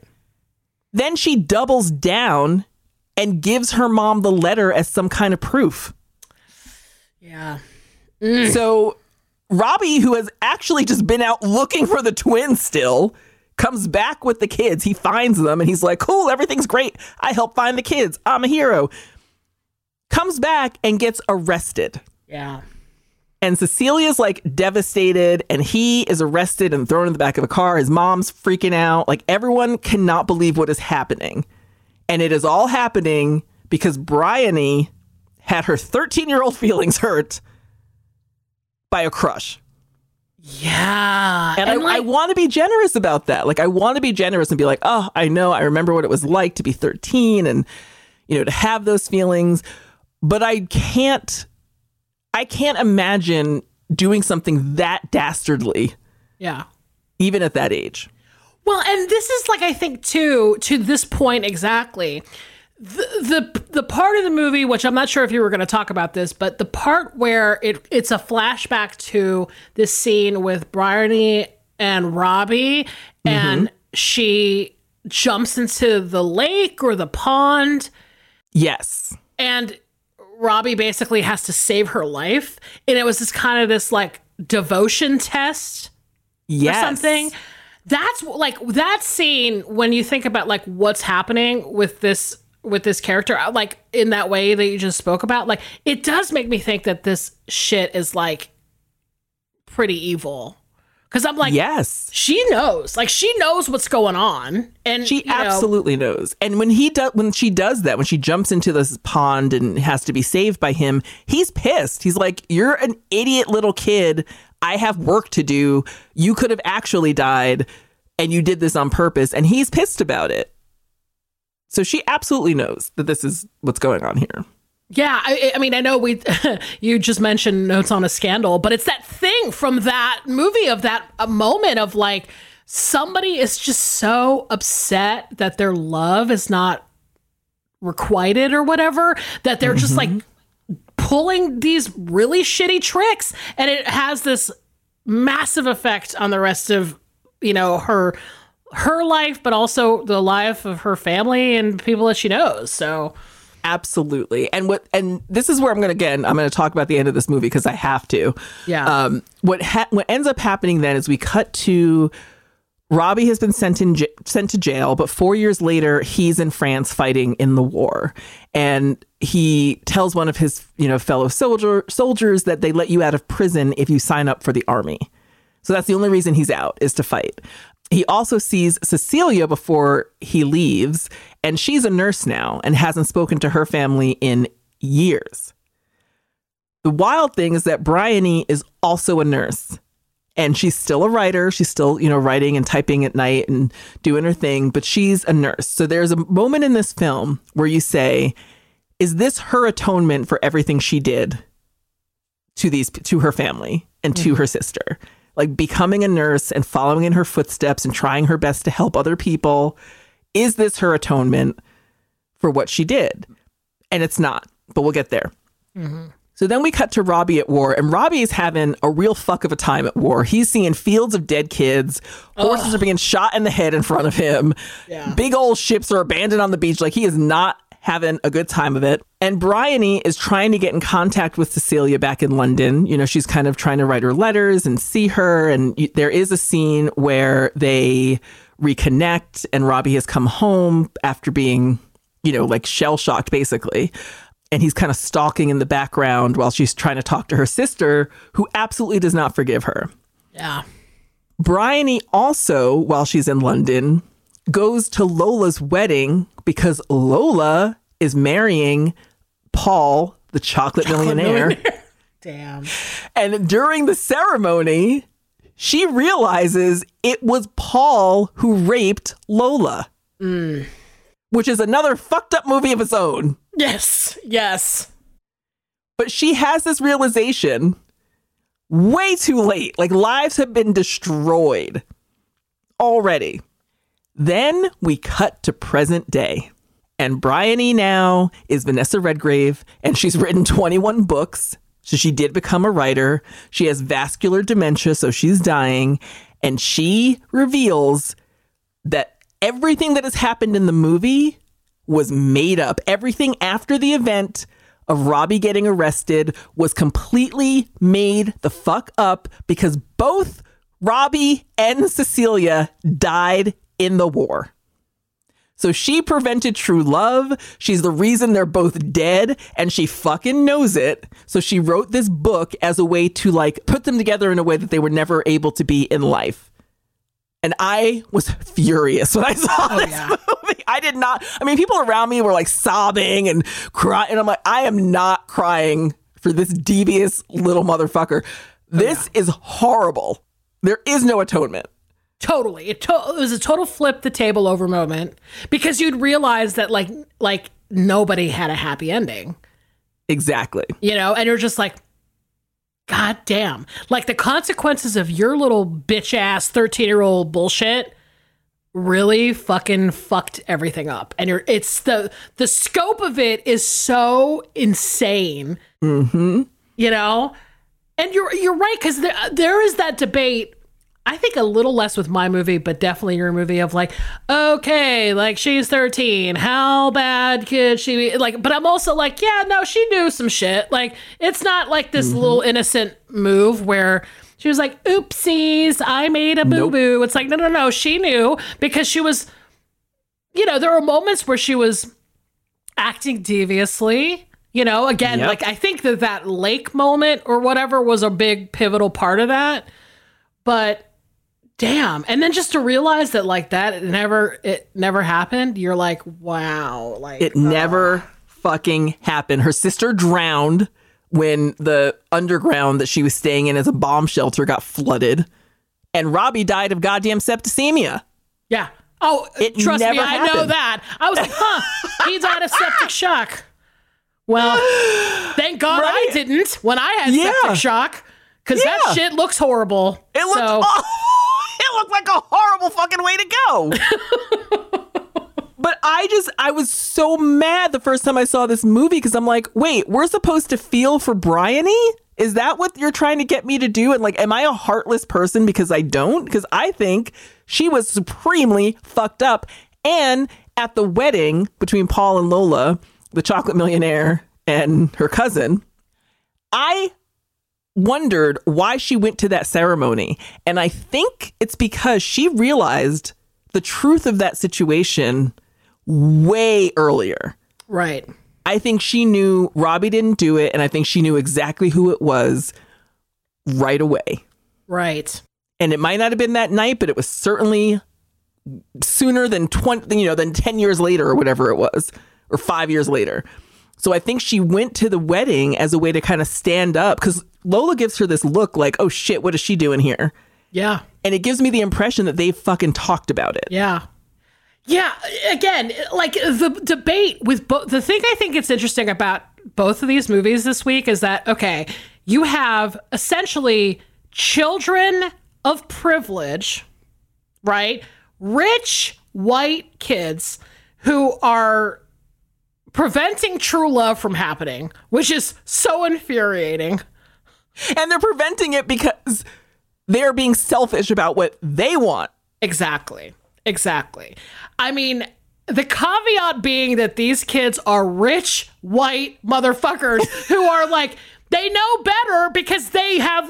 Speaker 1: Then she doubles down and gives her mom the letter as some kind of proof.
Speaker 2: Yeah.
Speaker 1: So Robbie, who has actually just been out looking for the twins still, comes back with the kids. He finds them and he's like, cool, everything's great. I helped find the kids. I'm a hero. Comes back and gets arrested.
Speaker 2: Yeah.
Speaker 1: And Cecilia's like devastated, and he is arrested and thrown in the back of a car. His mom's freaking out. Like everyone cannot believe what is happening. And it is all happening because Bryony had her 13 year old feelings hurt by a crush.
Speaker 2: Yeah.
Speaker 1: And, I, I
Speaker 2: like,
Speaker 1: want to be generous about that. Like, I want to be generous and be like, oh, I know, I remember what it was like to be 13 and, you know, to have those feelings. But I can't, I can't imagine doing something that dastardly,
Speaker 2: yeah.
Speaker 1: even at that age.
Speaker 2: Well, and this is like I think too to this point exactly. The, the the part of the movie which I'm not sure if you were going to talk about this, but the part where it it's a flashback to this scene with Bryony and Robbie and mm-hmm. she jumps into the lake or the pond
Speaker 1: Yes.
Speaker 2: and Robbie basically has to save her life and it was this kind of this like devotion test
Speaker 1: Yes.
Speaker 2: or something. That's like that scene when you think about like what's happening with this with this character, uh, like in that way that you just spoke about, like it does make me think that this shit is like pretty evil. Cause I'm like,
Speaker 1: Yes.
Speaker 2: she knows, like she knows what's going on, and
Speaker 1: She
Speaker 2: you know,
Speaker 1: absolutely knows. And when he does when she does that, when she jumps into this pond and has to be saved by him, he's pissed. He's like, "You're an idiot little kid. I have work to do. You could have actually died and you did this on purpose." And he's pissed about it. So she absolutely knows that this is what's going on here.
Speaker 2: Yeah, I, I mean, I know we you just mentioned notes on a scandal, but it's that thing from that movie of that moment of like somebody is just so upset that their love is not requited or whatever that they're just like mm-hmm. pulling these really shitty tricks and it has this massive effect on the rest of you know her her life but also the life of her family and people that she knows so
Speaker 1: Absolutely. And what and this is where I'm going to again I'm going to talk about the end of this movie because I have to.
Speaker 2: Yeah.
Speaker 1: Um what ha- what ends up happening then is we cut to Robbie has been sent in j- sent to jail, but 4 years later he's in France fighting in the war. And he tells one of his, you know, fellow soldier soldiers that they let you out of prison if you sign up for the army. So that's the only reason he's out is to fight. He also sees Cecilia before he leaves, and she's a nurse now and hasn't spoken to her family in years. The wild thing is that Bryony is also a nurse and she's still a writer. She's still, you know, writing and typing at night and doing her thing, but she's a nurse. So there's a moment in this film where you say, is this her atonement for everything she did to these to her family and to mm-hmm. her sister? Like becoming a nurse and following in her footsteps and trying her best to help other people. Is this her atonement for what she did? And it's not, but we'll get there. Mm-hmm. So then we cut to Robbie at war, and Robbie is having a real fuck of a time at war. He's seeing fields of dead kids, horses are being shot in the head in front of him, big old ships are abandoned on the beach. Like he is not having a good time of it. And Bryony is trying to get in contact with Cecilia back in London. You know, she's kind of trying to write her letters and see her. And there is a scene where they reconnect, and Robbie has come home after being, you know, like shell shocked basically and he's kind of stalking in the background while she's trying to talk to her sister, who absolutely does not forgive her.
Speaker 2: yeah
Speaker 1: Bryony also, while she's in London, goes to Lola's wedding because Lola is marrying Paul, the chocolate, millionaire.
Speaker 2: damn
Speaker 1: And during the ceremony, she realizes it was Paul who raped Lola, mm. which is another fucked up movie of its own.
Speaker 2: yes yes
Speaker 1: But she has this realization way too late. Like lives have been destroyed already. Then we cut to present day. And Bryony now is Vanessa Redgrave, and she's written 21 books. So she did become a writer. She has vascular dementia, so she's dying. And she reveals that everything that has happened in the movie was made up. Everything after the event of Robbie getting arrested was completely made the fuck up because both Robbie and Cecilia died in the war. So she prevented true love. She's the reason they're both dead and she fucking knows it. So she wrote this book as a way to like put them together in a way that they were never able to be in life. And I was furious when I saw oh, this movie. I did not. I mean, people around me were like sobbing and crying. And I'm like, I am not crying for this devious little motherfucker. Oh, this is horrible. There is no atonement.
Speaker 2: Totally. It, to- it was a total flip the table over moment because you'd realize that like like nobody had a happy ending,
Speaker 1: Exactly.
Speaker 2: you know, and you're just like, God damn. Like the consequences of your little bitch ass 13 year old bullshit really fucking fucked everything up. And you're it's the the scope of it is so insane.
Speaker 1: Mm-hmm.
Speaker 2: you know and you're you're right because there, there is that debate i think a little less with my movie but definitely your movie of like okay like she's 13 how bad could she be like but i'm also like yeah no she knew some shit like it's not like this mm-hmm. little innocent move where she was like oopsies i made a boo-boo it's like no no no she knew because she was you know there were moments where she was acting deviously. You know, again,
Speaker 1: Yep.
Speaker 2: like I think that that lake moment or whatever was a big pivotal part of that. But damn, and then just to realize that like that it never it never happened. You're like, wow, like
Speaker 1: It never fucking happened. Her sister drowned when the underground that she was staying in as a bomb shelter got flooded. And Robbie died of goddamn septicemia.
Speaker 2: yeah. Oh,
Speaker 1: It
Speaker 2: trust me,
Speaker 1: never
Speaker 2: I know that. I was like, huh, he died of septic shock. Well, thank God I didn't when I had
Speaker 1: Yeah.
Speaker 2: septic shock because
Speaker 1: Yeah.
Speaker 2: that shit looks horrible.
Speaker 1: It looked
Speaker 2: So-
Speaker 1: awful. Looked like a horrible fucking way to go. but I just, I was so mad the first time I saw this movie because I'm like, wait, we're supposed to feel for Bryony? Is that what you're trying to get me to do? And like, am I a heartless person because I don't? Because I think she was supremely fucked up. And at the wedding between Paul and Lola, the chocolate millionaire and her cousin, I wondered why she went to that ceremony. And I think it's because she realized the truth of that situation way earlier.
Speaker 2: Right.
Speaker 1: I think she knew Robbie didn't do it. And I think she knew exactly who it was right away.
Speaker 2: Right.
Speaker 1: And it might not have been that night, but it was certainly sooner than 20, you know, than 10 years later or whatever it was, or five years later. So I think she went to the wedding as a way to kind of stand up because Lola gives her this look like, oh shit, what is she doing here?
Speaker 2: Yeah.
Speaker 1: And it gives me the impression that they fucking talked about it.
Speaker 2: Yeah. Yeah. Again, like the debate with both, the thing I think it's interesting about both of these movies this week is that, okay, you have essentially children of privilege, right? Rich white kids who are preventing true love from happening, which is so infuriating.
Speaker 1: And they're preventing it because they're being selfish about what they want.
Speaker 2: Exactly. Exactly. I mean, the caveat being that these kids are rich white motherfuckers who are like, they know better because they have,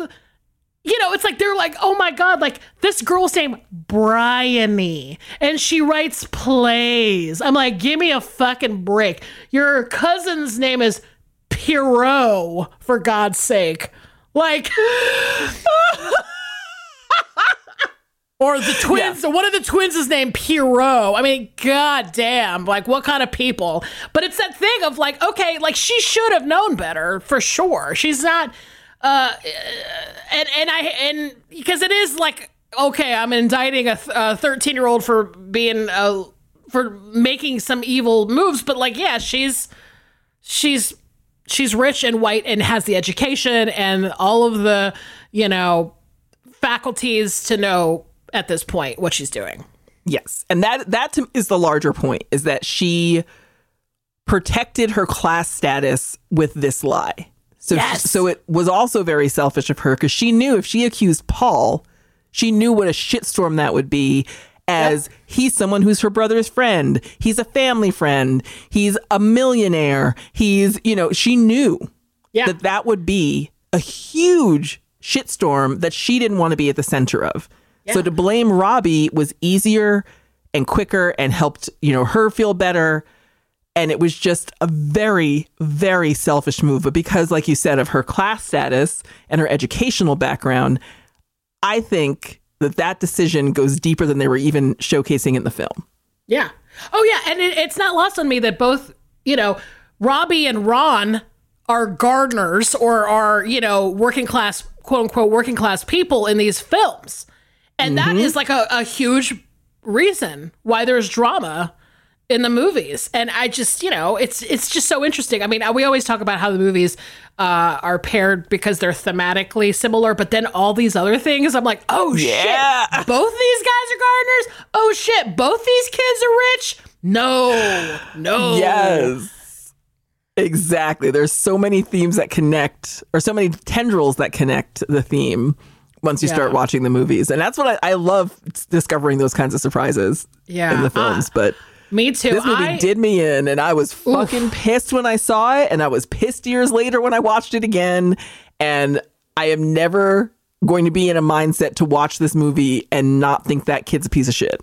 Speaker 2: you know, it's like they're like, oh my God, like this girl's name, Bryony, and she writes plays. I'm like, give me a fucking break. Your cousin's name is Pierrot, for God's sake. Like, or the twins, or one of the twins is named Pierrot. I mean, god damn, like what kind of people? But it's that thing of like, okay, like she should have known better for sure. She's not, uh, and and I and because it is like, okay, I'm indicting a 13 year old for being uh for making some evil moves, but like, yeah, she's she's she's rich and white and has the education and all of the you know faculties to know at this point what she's doing.
Speaker 1: Yes. And that that is the larger point is that she protected her class status with this lie. So
Speaker 2: Yes.
Speaker 1: so it was also very selfish of her cuz she knew if she accused Paul, she knew what a shitstorm that would be as he's someone who's her brother's friend. He's a family friend. He's a millionaire. He's, you know, she knew
Speaker 2: Yeah.
Speaker 1: that that would be a huge shitstorm that she didn't want to be at the center of. So to blame Robbie was easier and quicker and helped, you know, her feel better. And it was just a very, very selfish move. But because, like you said, of her class status and her educational background, I think that that decision goes deeper than they were even showcasing in the film.
Speaker 2: Yeah. Oh, yeah. And it, it's not lost on me that both, you know, Robbie and Ron are gardeners or are, you know, working class, quote unquote, working class people in these films. And that mm-hmm. is like a, a huge reason why there's drama in the movies and i just you know it's it's just so interesting i mean we always talk about how the movies uh, are paired because they're thematically similar but then all these other things i'm like oh
Speaker 1: Yeah.
Speaker 2: shit both these guys are gardeners oh shit both these kids are rich no no
Speaker 1: Yes. Exactly. There's so many themes that connect, or so many tendrils that connect the theme once you start watching the movies. And that's what I, I love discovering those kinds of surprises
Speaker 2: Yeah.
Speaker 1: in the films.
Speaker 2: Ah,
Speaker 1: but
Speaker 2: me too
Speaker 1: this movie
Speaker 2: I-
Speaker 1: did me in, and I was fucking pissed when I saw it, and I was pissed years later when I watched it again. And I am never going to be in a mindset to watch this movie and not think that kid's a piece of shit.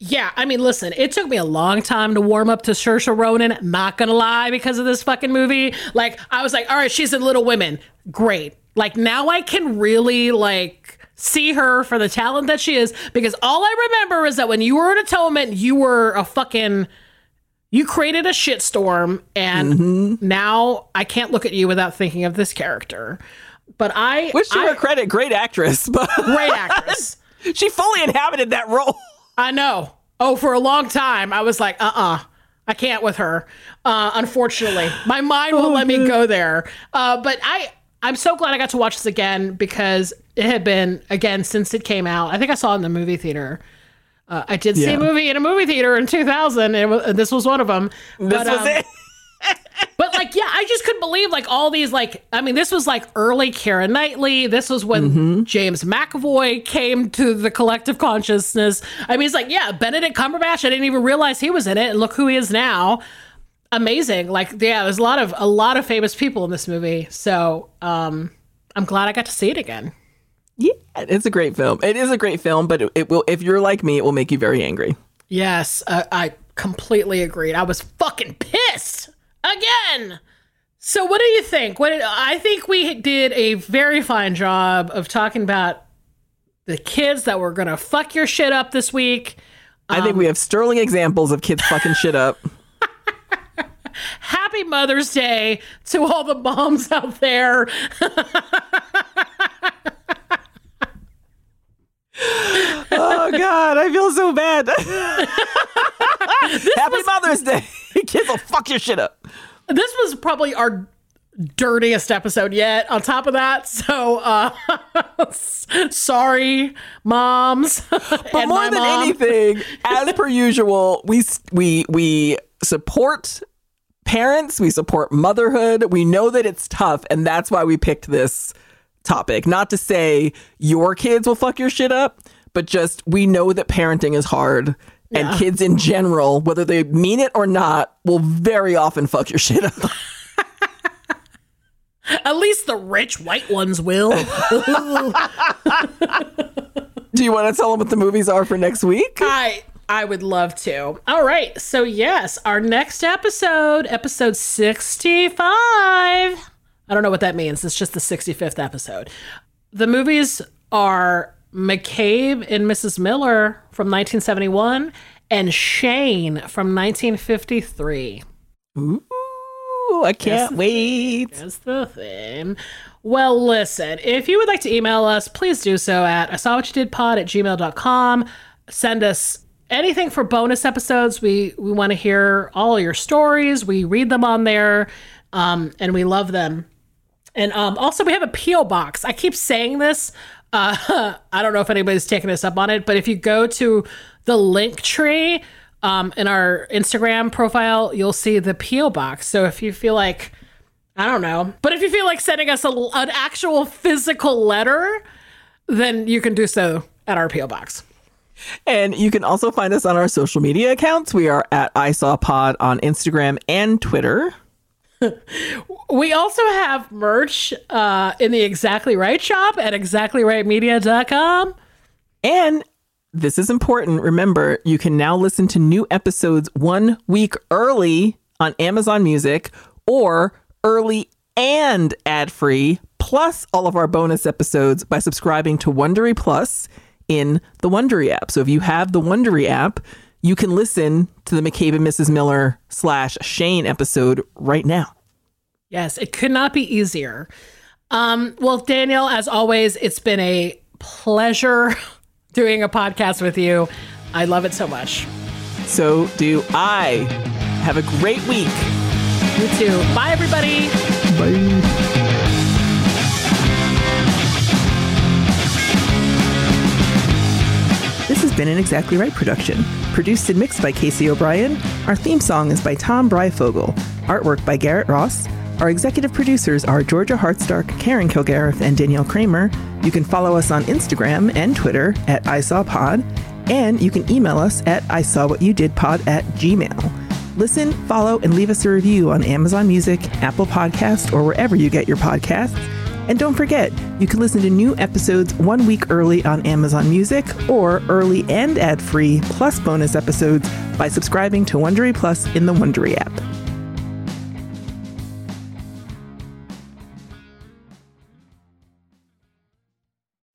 Speaker 2: Yeah, I mean, listen, it took me a long time to warm up to Saoirse Ronan. Not gonna lie, because of this fucking movie. Like, I was like, all right, she's in Little Women, great. Like now, I can really like see her for the talent that she is. Because all I remember is that when you were in Atonement, you were a fucking. You created a shitstorm, and now I can't look at you without thinking of this character. But I,
Speaker 1: Which to
Speaker 2: I
Speaker 1: her credit, great actress, but
Speaker 2: great actress.
Speaker 1: she fully inhabited that role.
Speaker 2: I know. Oh, for a long time, I was like, uh uh I can't with her. Uh, unfortunately, my mind won't let me go there. Uh, but I, I'm so glad I got to watch this again because it had been again since it came out. I think I saw it in the movie theater. Uh, I did see
Speaker 1: Yeah.
Speaker 2: a movie in a movie theater in 2000. And it was, and this was one of them.
Speaker 1: This
Speaker 2: but,
Speaker 1: was
Speaker 2: um,
Speaker 1: it.
Speaker 2: but like, yeah, I just couldn't believe like all these like. I mean, this was like early Karen Knightley. This was when
Speaker 1: Mm-hmm.
Speaker 2: James McAvoy came to the collective consciousness. I mean, it's like, yeah, Benedict Cumberbatch. I didn't even realize he was in it, and look who he is now. Amazing. Like, yeah, there's a lot of a lot of famous people in this movie. So, um, I'm glad I got to see it again.
Speaker 1: Yeah, it's a great film. It is a great film, but it, it will. If you're like me, it will make you very angry.
Speaker 2: Yes, uh, I completely agreed. I was fucking pissed again. So, what do you think? What I think we did a very fine job of talking about the kids that were gonna fuck your shit up this week.
Speaker 1: I think we have sterling examples of kids fucking shit up.
Speaker 2: Happy Mother's Day to all the moms out there.
Speaker 1: Oh God, I feel so bad. Happy Mother's Day. Kids will fuck your shit up.
Speaker 2: This was probably our dirtiest episode yet. On top of that, so uh, sorry, moms.
Speaker 1: But more than
Speaker 2: mom.
Speaker 1: anything, as per usual, we we we support parents. We support motherhood. We know that it's tough, and that's why we picked this topic. Not to say your kids will fuck your shit up, but just we know that parenting is hard. And kids in general, whether they mean it or not, will very often fuck your shit up.
Speaker 2: At least the rich white ones will.
Speaker 1: Do you want to tell them what the movies are for next week?
Speaker 2: I I would love to. All right. So yes, our next episode, episode 65. I don't know what that means. It's just the 65th episode. The movies are McCabe and Mrs. Miller from 1971 and Shane from 1953.
Speaker 1: Ooh, I can't wait.
Speaker 2: That's the thing. Well, listen, if you would like to email us, please do so at I saw what you did pod at gmail.com. Send us anything for bonus episodes. We we want to hear all your stories. We read them on there. Um, and we love them. And um, also, we have a P.O. box. I keep saying this. Uh, I don't know if anybody's taking us up on it, but if you go to the link tree um, in our Instagram profile, you'll see the P.O. box. So if you feel like, I don't know, but if you feel like sending us a, an actual physical letter, then you can do so at our P.O. box.
Speaker 1: And you can also find us on our social media accounts. We are at ISawPod on Instagram and Twitter.
Speaker 2: We also have merch uh, in the Exactly Right shop at exactlyrightmedia.com.
Speaker 1: And this is important. Remember, you can now listen to new episodes one week early on Amazon Music or early and ad free, plus all of our bonus episodes by subscribing to Wondery Plus in the Wondery app. So if you have the Wondery app, you can listen to the McCabe and Mrs. Miller slash Shane episode right now.
Speaker 2: Yes, it could not be easier. Um, well, Danielle, as always, it's been a pleasure doing a podcast with you. I love it so much.
Speaker 1: So do I. Have a great week.
Speaker 2: You too. Bye, everybody.
Speaker 1: This has been an Exactly Right production. Produced and mixed by Casey O'Brien. Our theme song is by Tom Bryfogle. Artwork by Garrett Ross. Our executive producers are Georgia Hardstark, Karen Kilgariff, and Danielle Kramer. You can follow us on Instagram and Twitter at ISawPod. And you can email us at ISawWhatYouDidPod at gmail. Listen, follow, and leave us a review on Amazon Music, Apple Podcast, or wherever you get your podcasts. And don't forget, you can listen to new episodes one week early on Amazon Music or early and ad free plus bonus episodes by subscribing to Wondery Plus in the Wondery app.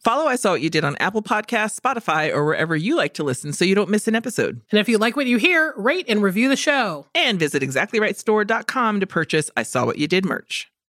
Speaker 1: Follow I Saw What You Did on Apple Podcasts, Spotify, or wherever you like to listen so you don't miss an episode.
Speaker 2: And if you like what you hear, rate and review the show.
Speaker 1: And visit exactlyrightstore.com to purchase I Saw What You Did merch.